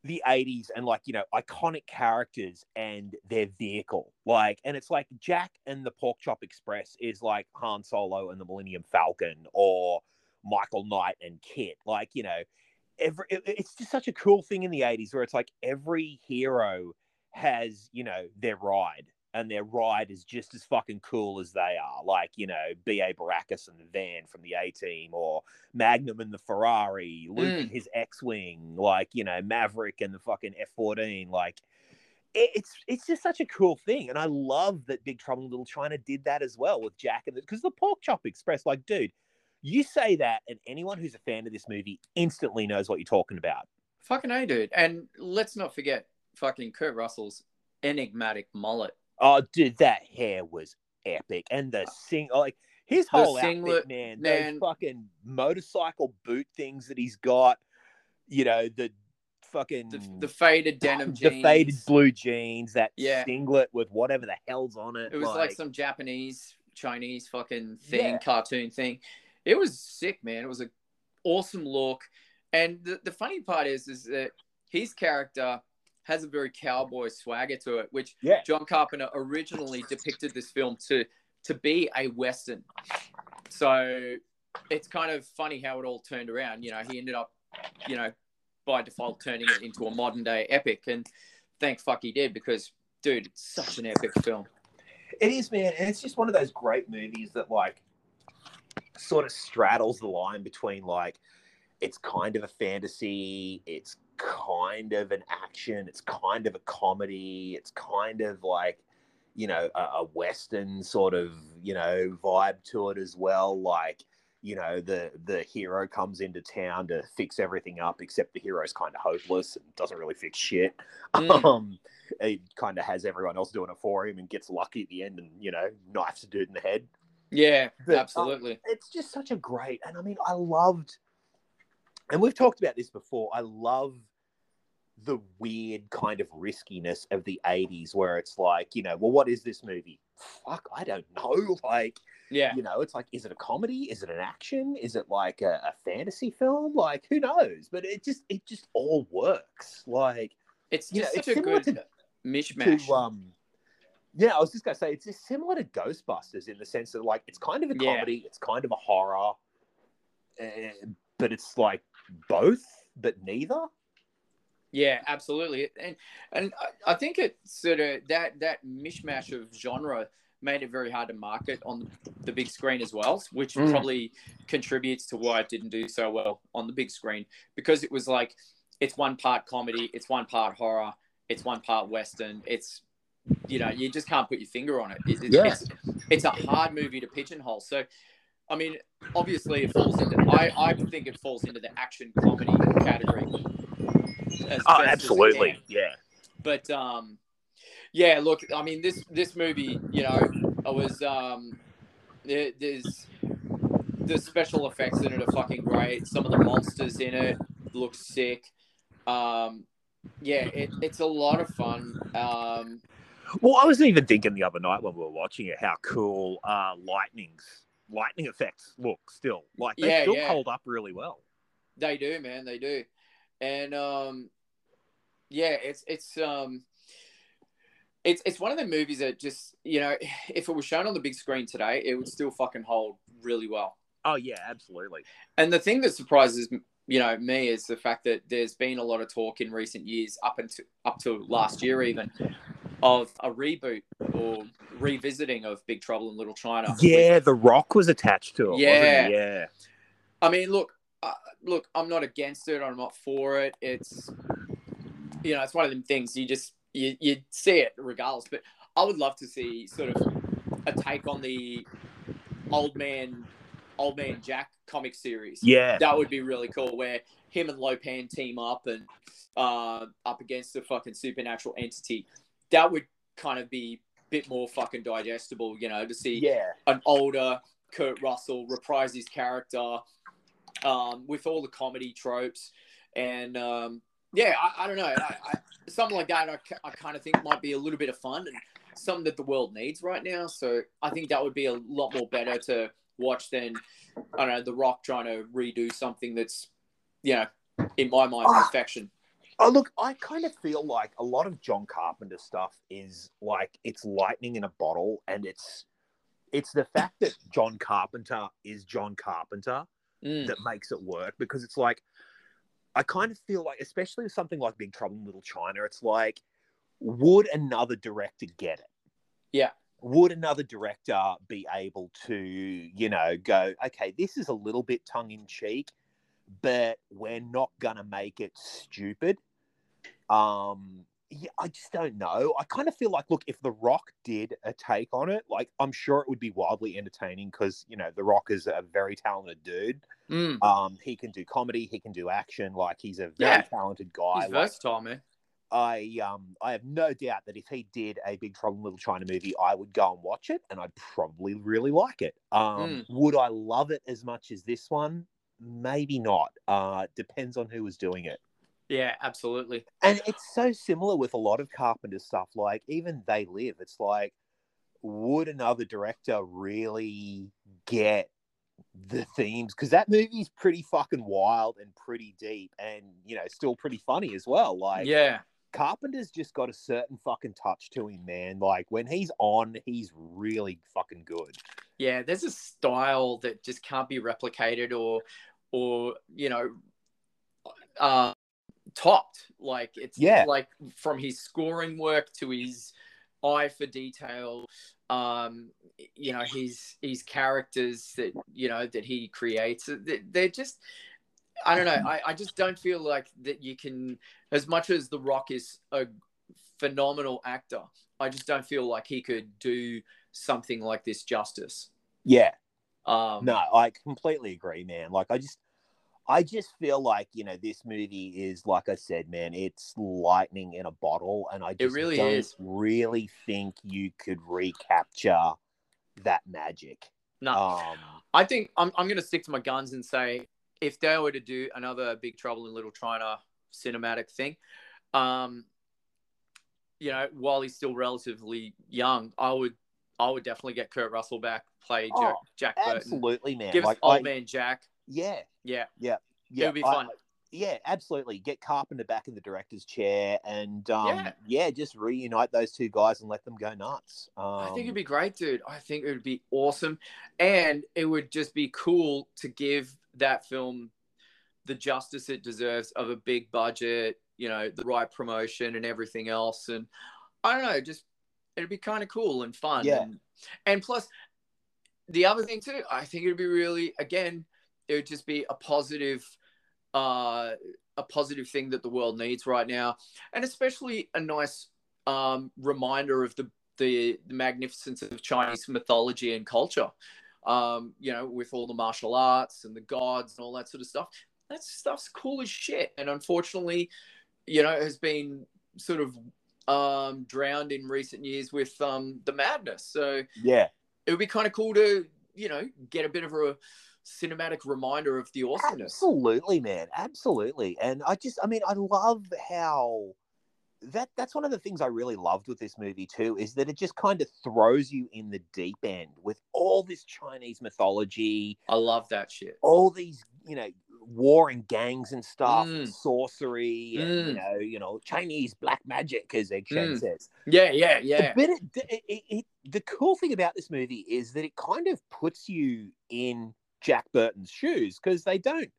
the 80s and like you know iconic characters and their vehicle like and it's like jack and the pork chop express is like han solo and the millennium falcon or michael knight and kit like you know every it- it's just such a cool thing in the 80s where it's like every hero has you know their ride and their ride is just as fucking cool as they are. Like you know ba baracus and the van from the a team or magnum and the ferrari luke Mm. and his x-wing like you know maverick and the fucking f-14 like it- it's it's just such a cool thing. And i love that big trouble in little china did that as well with jack and because the pork chop express like dude you say that and anyone who's a fan of this movie instantly knows what you're talking about Fucking a, dude. And let's not forget fucking Kurt Russell's enigmatic mullet. Oh, dude, that hair was epic, and the uh, sing oh, like his whole singlet, outfit, man. man. Those fucking motorcycle boot things that he's got. You know the fucking The, the faded denim jeans the jeans. faded blue jeans, that Yeah. singlet with whatever the hell's on it. It was like, some Japanese, Chinese fucking thing, Yeah. cartoon thing. It was sick, man. It was an awesome look. And the, the funny part is, is that his character has a very cowboy swagger to it, which Yeah. John Carpenter originally depicted this film to to be a western. So it's kind of funny how it all turned around. You know, he ended up, you know, by default turning it into a modern day epic, and thank fuck he did because, dude, it's such an epic film. It is, man, and it's just one of those great movies that like sort of straddles the line between like it's kind of a fantasy, it's kind of an action, it's kind of a comedy, it's kind of like you know a, a western sort of you know vibe to it as well. Like you know the the hero comes into town to fix everything up, except the hero's kind of hopeless and doesn't really fix shit. Mm. Um, he kind of has everyone else doing it for him and gets lucky at the end and you know knifes a dude in the head Yeah, But, um, absolutely. it's just such a great and i mean i loved and we've talked about this before i love the weird kind of riskiness of the 80s where it's like you know well what is this movie? Fuck i don't know like Yeah, you know it's like is it a comedy? Is it an action? Is it like a, a fantasy film? Like who knows? But it just it just all works like it's you know, just it's a good to- mishmash. to um yeah i was just gonna say it's similar to ghostbusters in the sense that like it's kind of a Yeah. comedy it's kind of a horror uh, but it's like both but neither Yeah, absolutely. And and I- I think it sort of that that mishmash of genre made it very hard to market on the big screen as well, which Mm. probably contributes to why it didn't do so well on the big screen because it was like it's one part comedy, it's one part horror, it's one part western. It's you know you just can't put your finger on it. It- it- Yeah. It's it's a hard movie to pigeonhole. So I mean, obviously, it falls into. I I think it falls into the action comedy category. Oh, best as it absolutely. Yeah. But um, yeah. Look, I mean, this this movie, you know, I was um, there, there's the special effects in it are fucking great. Some of the monsters in it look sick. Um, yeah, it, it's a lot of fun. Um, Well, I was even thinking the other night when we were watching it how cool uh, lightning's lightning effects look still. Like they Yeah, still yeah. hold up really well. They do, man. They do, and um, yeah, it's it's um, it's it's one of the movies that just you know, if it was shown on the big screen today, it would still fucking hold really well. Oh yeah, absolutely. And the thing that surprises you know me is the fact that there's been a lot of talk in recent years, up until up to last year even, of a reboot or revisiting of Big Trouble in Little China. Yeah, The Rock was attached to it. Yeah. yeah. I mean, look, uh, look, I'm not against it. I'm not for it. It's, you know, it's one of them things you just you you see it regardless. But I would love to see sort of a take on the old man, old man Jack comic series. Yeah. That would be really cool. Where him and Lopan team up and uh, up against a fucking supernatural entity. That would kind of be a bit more fucking digestible, you know, to see Yeah. an older Kurt Russell reprise his character um, with all the comedy tropes. And um, yeah, I, I don't know. I, I, something like that, I, I kind of think might be a little bit of fun and something that the world needs right now. So I think that would be a lot more better to watch than, I don't know, The Rock trying to redo something that's, you know, in my mind, Ah. perfection. Oh, look, I kind of feel like a lot of John Carpenter stuff is like it's lightning in a bottle, and it's it's the fact that John Carpenter is John Carpenter Mm. that makes it work because it's like I kind of feel like, especially with something like Big Trouble in Little China, it's like, would another director get it? Yeah. Would another director be able to, you know, go, okay, this is a little bit tongue in cheek, but we're not gonna make it stupid. Um, yeah, I just don't know. I kind of feel like, look, if The Rock did a take on it, like I'm sure it would be wildly entertaining because you know The Rock is a very talented dude. Mm. Um, he can do comedy, he can do action. Like he's a very Yeah. talented guy. He's Like, versatile, man. I um, I have no doubt that if he did a Big Trouble in Little China movie, I would go and watch it, and I'd probably really like it. Um, would I love it as much as this one? Maybe not. Uh, depends on who was doing it. Yeah, absolutely. And it's so similar with a lot of Carpenter stuff. Like even They Live, it's like, would another director really get the themes? Because that movie's pretty fucking wild and pretty deep, and you know, still pretty funny as well. Like, yeah. Carpenter's just got a certain fucking touch to him, man. Like when he's on, he's really fucking good. Yeah, there's a style that just can't be replicated or, or you know, uh, topped. Like it's Yeah. like from his scoring work to his eye for detail. Um, you know, his his characters that you know that he creates. they- They're just. I don't know. I, I just don't feel like that you can, as much as The Rock is a phenomenal actor, I just don't feel like he could do something like this justice. Yeah, Um, no, I completely agree, man. Like I just, I just feel like you know this movie is like I said, man. It's lightning in a bottle, and I just really don't is. really think you could recapture that magic. no, Um, I think I'm, I'm going to stick to my guns and say if they were to do another Big Trouble in Little China cinematic thing, um, you know, while he's still relatively young, I would I would definitely get Kurt Russell back, play Jack, Oh, Jack Burton, absolutely, man. give us like old I, man Jack. yeah, Yeah, yeah, it'll be I- fun. yeah, absolutely. Get Carpenter back in the director's chair, and um, Yeah. yeah. just reunite those two guys and let them go nuts. Um, I think it'd be great, dude. I think it would be awesome, and it would just be cool to give that film the justice it deserves of a big budget, you know, the right promotion and everything else. And I don't know, just it'd be kind of cool and fun. Yeah. And, and plus, the other thing too, I think it'd be really again, it would just be a positive, uh, a positive thing that the world needs right now, and especially a nice um, reminder of the, the the magnificence of Chinese mythology and culture. um, you know, with all the martial arts and the gods and all that sort of stuff. That stuff's cool as shit. And unfortunately, you know, has been sort of um, drowned in recent years with um, the madness. So yeah, it would be kind of cool to, you know, get a bit of a cinematic reminder of the awesomeness. Absolutely, man. Absolutely. And I just, I mean, I love how that that's one of the things I really loved with this movie too is that it just kind of throws you in the deep end with all this Chinese mythology. I love that shit. All these, you know, warring gangs and stuff, Mm. sorcery, and, you Mm. know, you know, Chinese black magic, as Egg Mm. says. Yeah, yeah, yeah. But it, it, it, the cool thing about this movie is that it kind of puts you in Jack Burton's shoes because they don't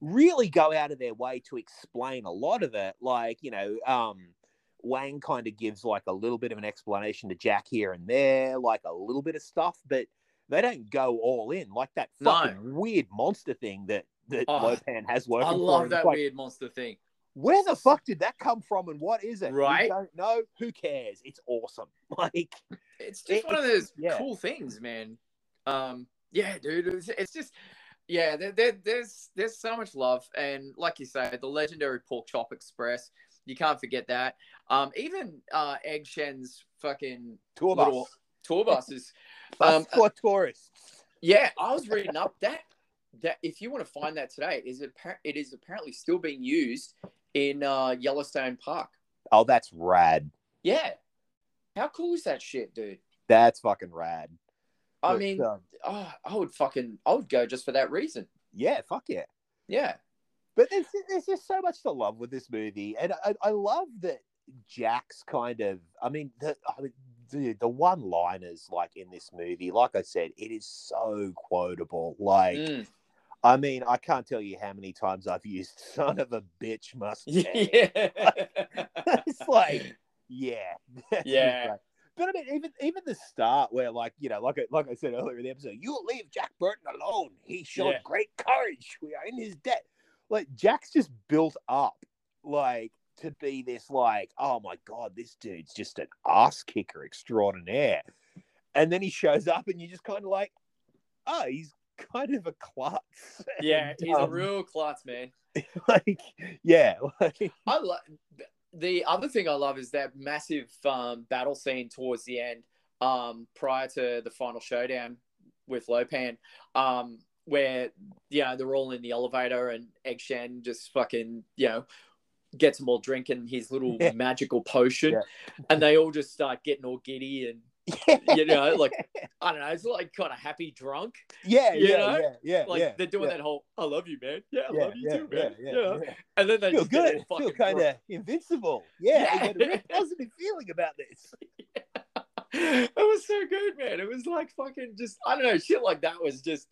really go out of their way to explain a lot of it. Like, you know, um, Wang kind of gives like a little bit of an explanation to Jack here and there, like a little bit of stuff, but they don't go all in like that No. fucking weird monster thing that that Oh, Lopan has worked. I love that like, weird monster thing. where the fuck did that come from and what is it? Right? don't know. Who cares? It's awesome. Like, It's just It- one of those yeah. cool things, man. Um, yeah, dude. It's, it's just, yeah. There, there, there's there's so much love, and like you say, the legendary Pork Chop Express. You can't forget that. Um, even uh, Egg Shen's fucking tour bus. tour buses. Bus um, for tourists. Yeah, I was reading up that that if you want to find that today, is it it is apparently still being used in uh, Yellowstone Park. Oh, that's rad. Yeah, how cool is that shit, dude? That's fucking rad. I But, mean, um, oh, I would fucking I would go just for that reason. yeah, fuck yeah. Yeah. But there's there's just so much to love with this movie, and I, I love that Jack's kind of. I mean, the I mean, the the one liners like in this movie, like I said, it is so quotable. Like, Mm. I mean, I can't tell you how many times I've used "son of a bitch" must. Yeah. it's like, yeah, Yeah. But I mean, even even the start where, like, you know, like I, like I said earlier in the episode, you'll leave Jack Burton alone. He showed Yeah. great courage. We are in his debt. Like Jack's just built up, like to be this, like, oh my god, this dude's just an ass kicker extraordinaire. And then he shows up, and you just kind of like, oh, he's kind of a klutz. yeah, And, he's a um, real klutz, man. like, yeah, like, I love the other thing I love is that massive um, battle scene towards the end, um, prior to the final showdown with Lopan, um, where you know they're all in the elevator and Egg Shen just fucking you know gets them all drinking his little Yeah. magical potion, Yeah. and they all just start getting all giddy and you know like I don't know, it's like kind of happy drunk. yeah, you yeah, know? yeah, yeah, Like yeah, they're doing yeah. that whole "I love you, man." Yeah, I love you too, man. yeah. And then they feel good. Feel kind of invincible. Yeah, Yeah. A positive feeling about this. it was so good, man. It was like fucking just I don't know, shit like that was just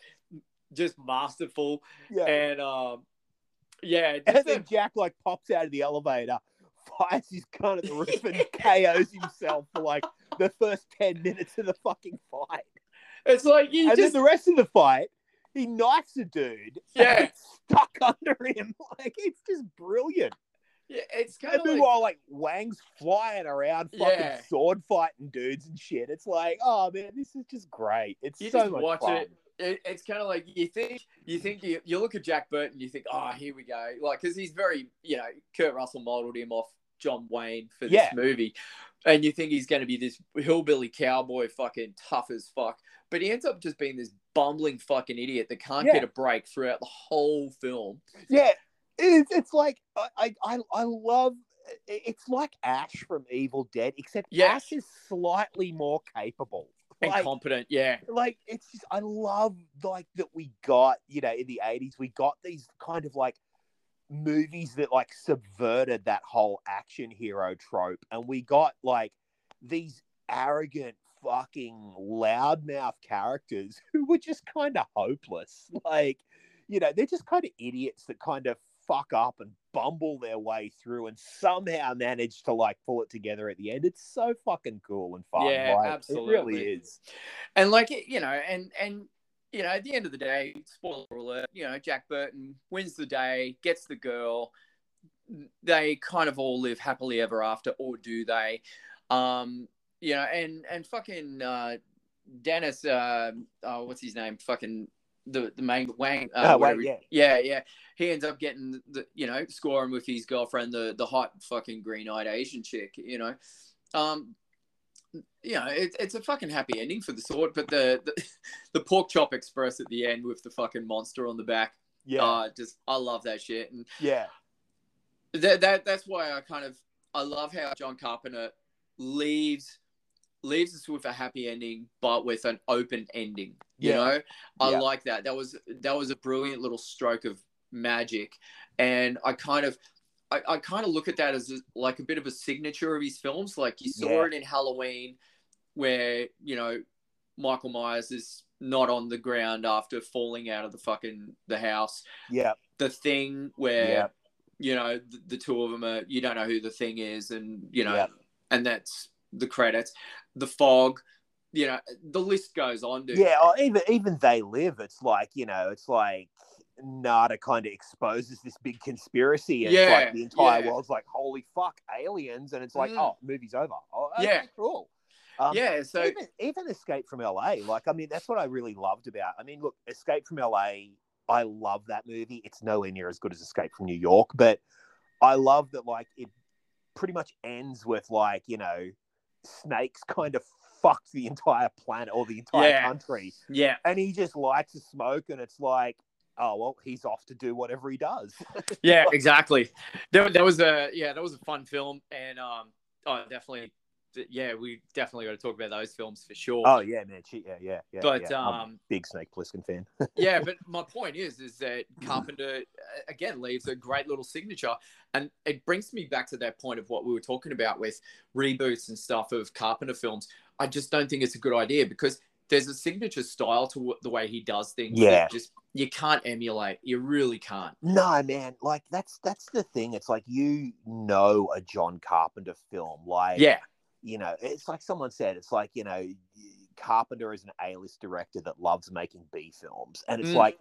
just masterful. Yeah. And um yeah, And then Jack like pops out of the elevator, fires his gun at the roof, and KOs himself for like the first ten minutes of the fucking fight. it's like you and just then the rest of the fight, he knifes a dude. Yeah. stuck under him. Like it's just brilliant. yeah, it's kind And of like, meanwhile, like Wang's flying around, fucking Yeah. sword fighting dudes and shit. It's like, oh man, this is just great. It's you so just much watch fun. it. it. It's kind of like you think you think you, you look at Jack Burton, you think, oh, here we go, like because he's very you know Kurt Russell modeled him off John Wayne for this Yeah. movie, and you think he's going to be this hillbilly cowboy, fucking tough as fuck, but he ends up just being this bumbling fucking idiot that can't Yeah. get a break throughout the whole film. Yeah, it's, it's like I, I I love. It's like Ash from Evil Dead, except Yes. Ash is slightly more capable. And Like, competent, yeah, like it's just I love like that we got you know in the eighties we got these kind of like movies that like subverted that whole action hero trope, and we got like these arrogant fucking loudmouth characters who were just kind of hopeless. Like, you know, they're just kind of idiots that kind of fuck up and bumble their way through and somehow manage to like pull it together at the end. It's so fucking cool and fun. Yeah, like, It absolutely. really is. and like you know, and and you know, at the end of the day, spoiler alert, you know, Jack Burton wins the day, gets the girl. They kind of all live happily ever after, or do they? Um, you know, and and fucking uh, Dennis, uh, oh, what's his name? Fucking the the main Wang. Uh, Oh, whatever yeah. yeah, yeah. He ends up getting the you know scoring with his girlfriend, the the hot fucking green eyed Asian chick. You know, um, you know, it, it's a fucking happy ending for the sword, but the, the the pork chop express at the end with the fucking monster on the back. Yeah, Uh, just I love that shit, and yeah, that, that that's why I kind of I love how John Carpenter leaves leaves us with a happy ending, but with an open ending. You Yeah. know, I Yeah. like that. That was that was a brilliant little stroke of magic, and I kind of. I, I kind of look at that as a, like a bit of a signature of his films. Like you saw Yeah. it in Halloween, where you know Michael Myers is not on the ground after falling out of the fucking the house. yeah, The thing where yeah, you know the, the two of them are you don't know who the thing is and you know Yeah. and that's the credits the fog you know the list goes on dude yeah. Oh, even even they live. It's like you know, it's like Nada kind of exposes this big conspiracy, and it's Yeah, like the entire yeah. world's like, "Holy fuck, aliens!" And it's like, Mm. "Oh, movie's over." Oh, okay, Yeah. cool. Um, yeah so even, even Escape from LA, like I mean, that's what I really loved about. I mean, look, Escape from LA, I love that movie. It's nowhere near as good as Escape from New York, but I love that like it pretty much ends with like you know snakes kind of fucked the entire planet or the entire Yeah. country, yeah and he just lights a smoke, and it's like. Oh well, he's off to do whatever he does. yeah exactly that, that was a yeah that was a fun film and um oh definitely yeah we definitely got to talk about those films for sure Oh yeah, man, yeah, yeah, yeah. but yeah. Um big Snake Plissken fan. yeah, but my point is, is that Carpenter again leaves a great little signature, and it brings me back to that point of what we were talking about with reboots and stuff of Carpenter films. I just don't think it's a good idea because there's a signature style to the way he does things. Yeah. just you can't emulate. You really can't. No, man, like that's that's the thing. It's like you know a John Carpenter film, like Yeah, you know, it's like someone said, it's like you know, Carpenter is an A-list director that loves making B films, and it's Mm. like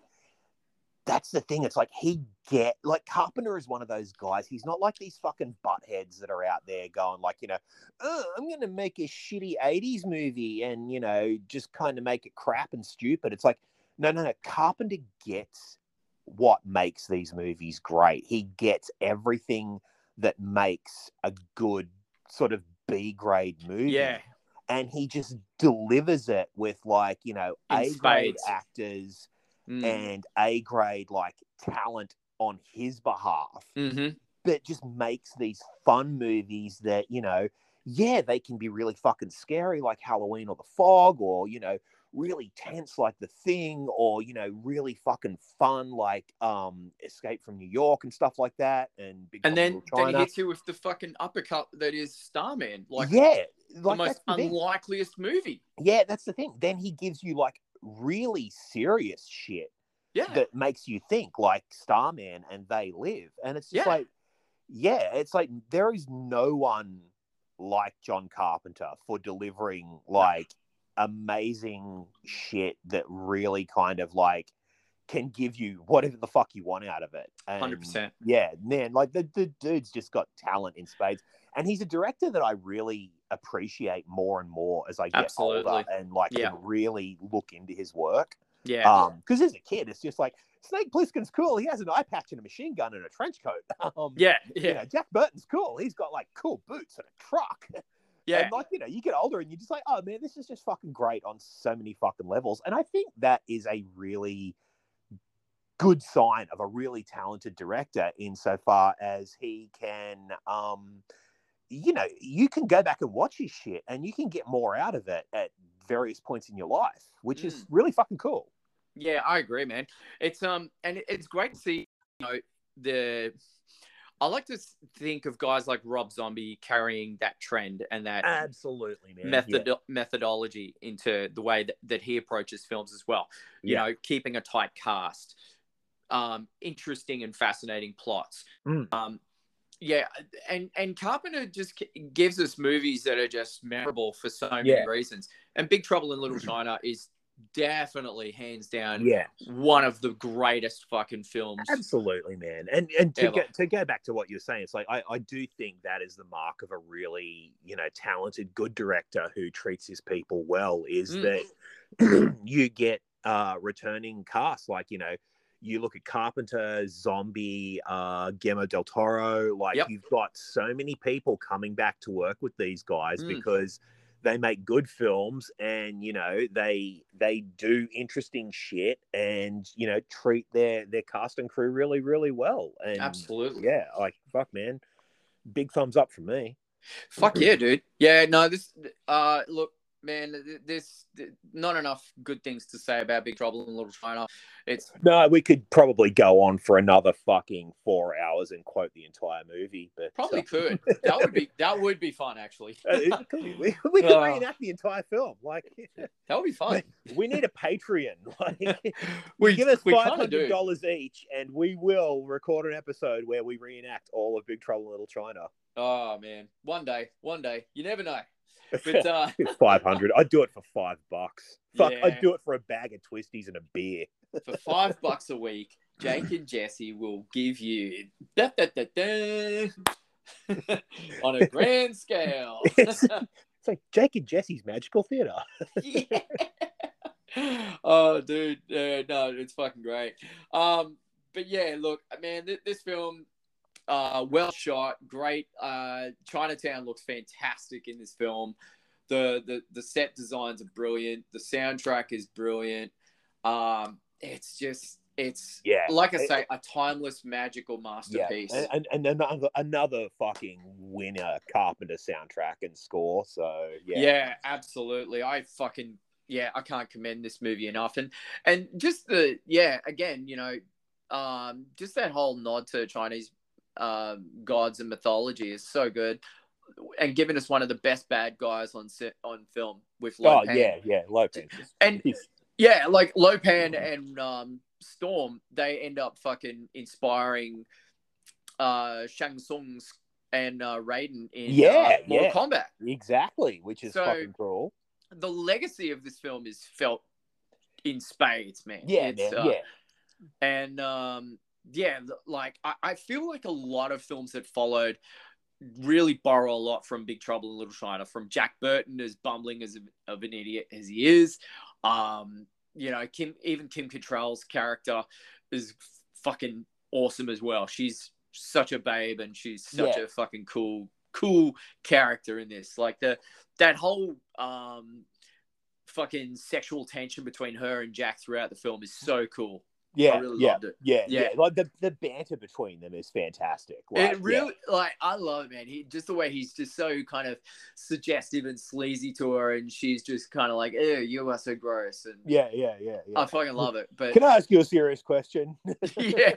that's the thing. It's like he get like Carpenter is one of those guys. He's not like these fucking buttheads that are out there going like, you know, oh, I'm gonna make a shitty '80s movie and you know just kind of make it crap and stupid. It's like, no, no, no. Carpenter gets what makes these movies great. He gets everything that makes a good sort of B grade movie yeah, and he just delivers it with like you know A grade actors mm. and A grade like talent on his behalf hmm that just makes these fun movies that you know yeah they can be really fucking scary like Halloween or The Fog or you know really tense like The Thing or you know really fucking fun like um Escape from New York and stuff like that and Big and then then he hits you with the fucking uppercut that is Starman, like yeah the most the thing. unlikeliest movie. Yeah, that's the thing. Then he gives you like really serious shit Yeah, that makes you think, like Starman and They Live. And it's just Yeah. like, yeah, it's like there is no one like John Carpenter for delivering like amazing shit that really kind of like can give you whatever the fuck you want out of it. Hundred percent. yeah, man, like the, the dude's just got talent in spades. And he's a director that I really appreciate more and more as I get Absolutely. older and like Yeah. can really look into his work. Yeah, Um, because as a kid, it's just like Snake Plissken's cool. He has an eye patch and a machine gun and a trench coat. Um, yeah, you yeah, know, Jack Burton's cool. He's got like cool boots and a truck. yeah. And like, you know, you get older and you're just like, oh man, this is just fucking great on so many fucking levels. And I think that is a really good sign of a really talented director insofar as he can um you know, you can go back and watch his shit and you can get more out of it at various points in your life, which is really fucking cool. Yeah, I agree, man. It's um, and it's great to see. You know, the I like to think of guys like Rob Zombie carrying that trend and that Absolutely, man. method methodology into the way that, that he approaches films as well. You Yeah. know, keeping a tight cast, um, interesting and fascinating plots. Mm. Um, yeah, and and Carpenter just gives us movies that are just memorable for so many Yeah. reasons. And Big Trouble in Little China is definitely hands down Yeah, one of the greatest fucking films. absolutely, man. And and to Ever. go, to go back to what you're saying, it's like I, I do think that is the mark of a really you know talented, good director who treats his people well. Is Mm. that you get uh, returning cast like you know you look at Carpenter, Zombie, uh, Guillermo del Toro. Like Yep. you've got so many people coming back to work with these guys Mm. because they make good films and you know they they do interesting shit and you know treat their their cast and crew really really well. And Absolutely. yeah, like fuck, man, big thumbs up from me. Fuck yeah, dude. Yeah, no, this. Uh, look, man, th- this not enough good things to say about Big Trouble in Little China. It's No, we could probably go on for another fucking four hours and quote the entire movie, but probably uh, could. That would be that would be fun, actually. uh, we, we could Uh. reenact the entire film. Like, That would be fun. we need a Patreon. Like, We give us five hundred do. dollars each, and we will record an episode where we reenact all of Big Trouble in Little China. Oh man, one day, one day, you never know. But uh, it's five hundred. I'd do it for five bucks. Fuck, Yeah. I'd do it for a bag of twisties and a beer. For five bucks a week, Jake and Jesse will give you da, da, da, on a grand scale. It's, it's like Jake and Jesse's Magical Theater. Yeah. Oh, dude, uh, no, it's fucking great. Um, but yeah, look, man, th- this film, uh, well shot, great. Uh, Chinatown looks fantastic in this film. The the the set designs are brilliant. The soundtrack is brilliant. Um, it's just it's Yeah. like I say, a timeless, magical Yeah, masterpiece. and, and, and another another fucking winner Carpenter soundtrack and score. So yeah, yeah. absolutely. I fucking yeah, I can't commend this movie enough. And and just the yeah, again, you know, um, just that whole nod to Chinese um, gods and mythology is so good, and giving us one of the best bad guys on set on film with oh yeah, yeah, Lopan. And yeah, like Lopan and um, Storm, they end up fucking inspiring uh, Shang Tsung's and uh, Raiden in Yeah, uh, Mortal yeah. Kombat. exactly, which is So- fucking cool. the legacy of this film is felt in spades, man. Yeah, It's, man, uh, yeah, And um, yeah, like I, I feel like a lot of films that followed really borrow a lot from Big Trouble in Little China, from Jack Burton as bumbling as a, of an idiot as he is. Um, you know, Kim, even Kim Cattrall's character is fucking awesome as well. She's such a babe and she's such Yeah. a fucking cool, cool character in this. Like the that whole um fucking sexual tension between her and Jack throughout the film is so cool. Yeah, really yeah, loved it. yeah, Yeah. yeah, Like the, the banter between them is fantastic. Like, it really like I love it, man. He just the way he's just so kind of suggestive and sleazy to her, and she's just kind of like, "Ew, you are so gross," and yeah, yeah, yeah, yeah. I fucking love it. But Can I ask you a serious question? yeah,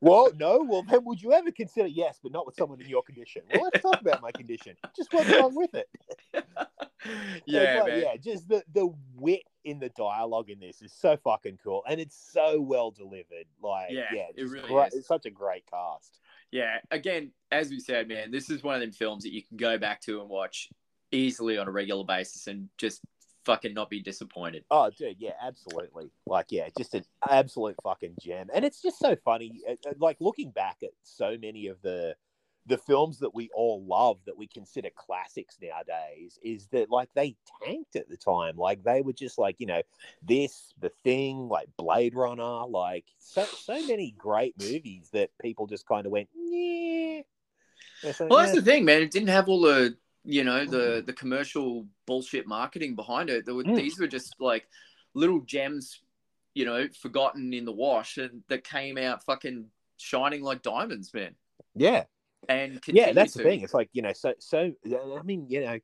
well, no. Well, then would you ever consider yes, but not with someone in your condition? Well, let's talk about my condition. Just what's wrong with it? yeah, like, yeah, just the the wit in the dialogue in this is so fucking cool, and it's so well delivered. Like, Yeah, yeah, it really great- is. It's such a great cast. Yeah, again, as we said, man, this is one of them films that you can go back to and watch easily on a regular basis and just fucking not be disappointed. Oh, dude, yeah, absolutely. Like, yeah, just an absolute fucking gem, and it's just so funny. uh, uh, Like looking back at so many of the the films that we all love that we consider classics nowadays is that like they tanked at the time. Like they were just like you know this, the thing, like Blade Runner, like so so many great movies that people just kind of went yeah. So- Well, that's the thing, man. It didn't have all the you know the the commercial bullshit marketing behind it. There were, Mm. These were just like little gems, you know, forgotten in the wash, and that came out fucking shining like diamonds, man. yeah. And yeah that's the thing it's like you know so so i mean you know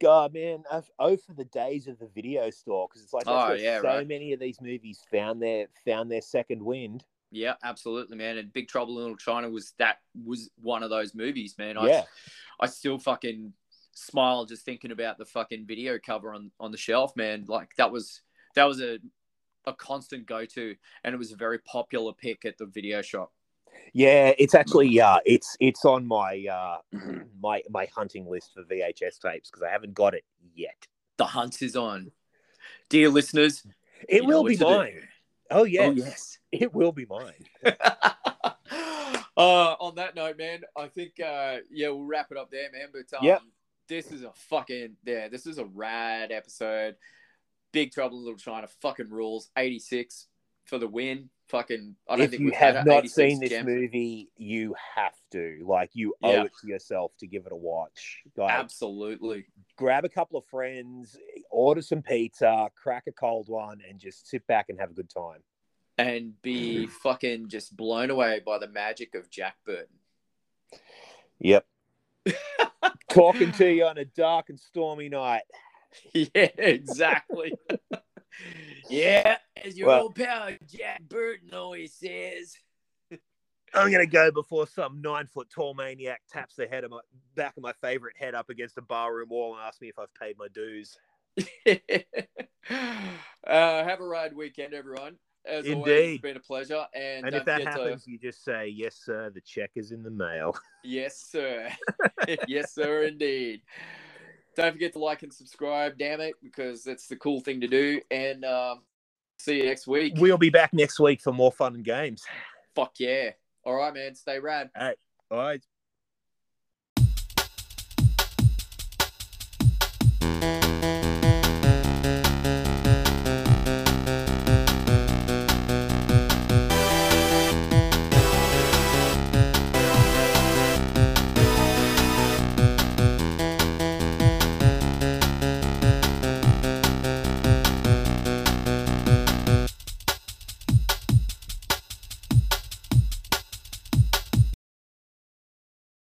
god man I've, oh for the days of the video store because it's like Oh, yeah, so right. many of these movies found their found their second wind Yeah, absolutely, man. And Big Trouble in Little China was that was one of those movies, man. I, yeah I still fucking smile just thinking about the fucking video cover on on the shelf, man. Like that was that was a a constant go to, and it was a very popular pick at the video shop. Yeah it's actually uh it's it's on my uh my my hunting list for vhs tapes because i haven't got it yet The hunt is on, dear listeners. it will be mine oh yes. Oh yes. it will be mine uh, on that note, man, I think uh, yeah, we'll wrap it up there, man. But um, Yep. this is a fucking yeah, this is a rad episode. Big Trouble in Little China fucking rules. 86 for the win. Fucking, I don't if think you have not seen this gem. movie, you have to. Like, you owe Yeah. it to yourself to give it a watch. Like, Absolutely. grab a couple of friends, order some pizza, crack a cold one, and just sit back and have a good time. And be fucking just blown away by the magic of Jack Burton. Yep. Talking to you on a dark and stormy night. Yeah, exactly. yeah, as your Well- old pal Jack Burton always says. I'm gonna go before some nine foot tall maniac taps the head of my back of my favorite head up against a barroom wall and asks me if I've paid my dues. uh, have a ride weekend, everyone. As always, Indeed. it's been a pleasure. And, And if that forget to- happens, you just say, "Yes, sir. The check is in the mail." yes, sir. yes, sir, indeed. Don't forget to like and subscribe, damn it, because that's the cool thing to do. And um, see you next week. We'll be back next week for more fun and games. Fuck yeah. All right, man. Stay rad. All right.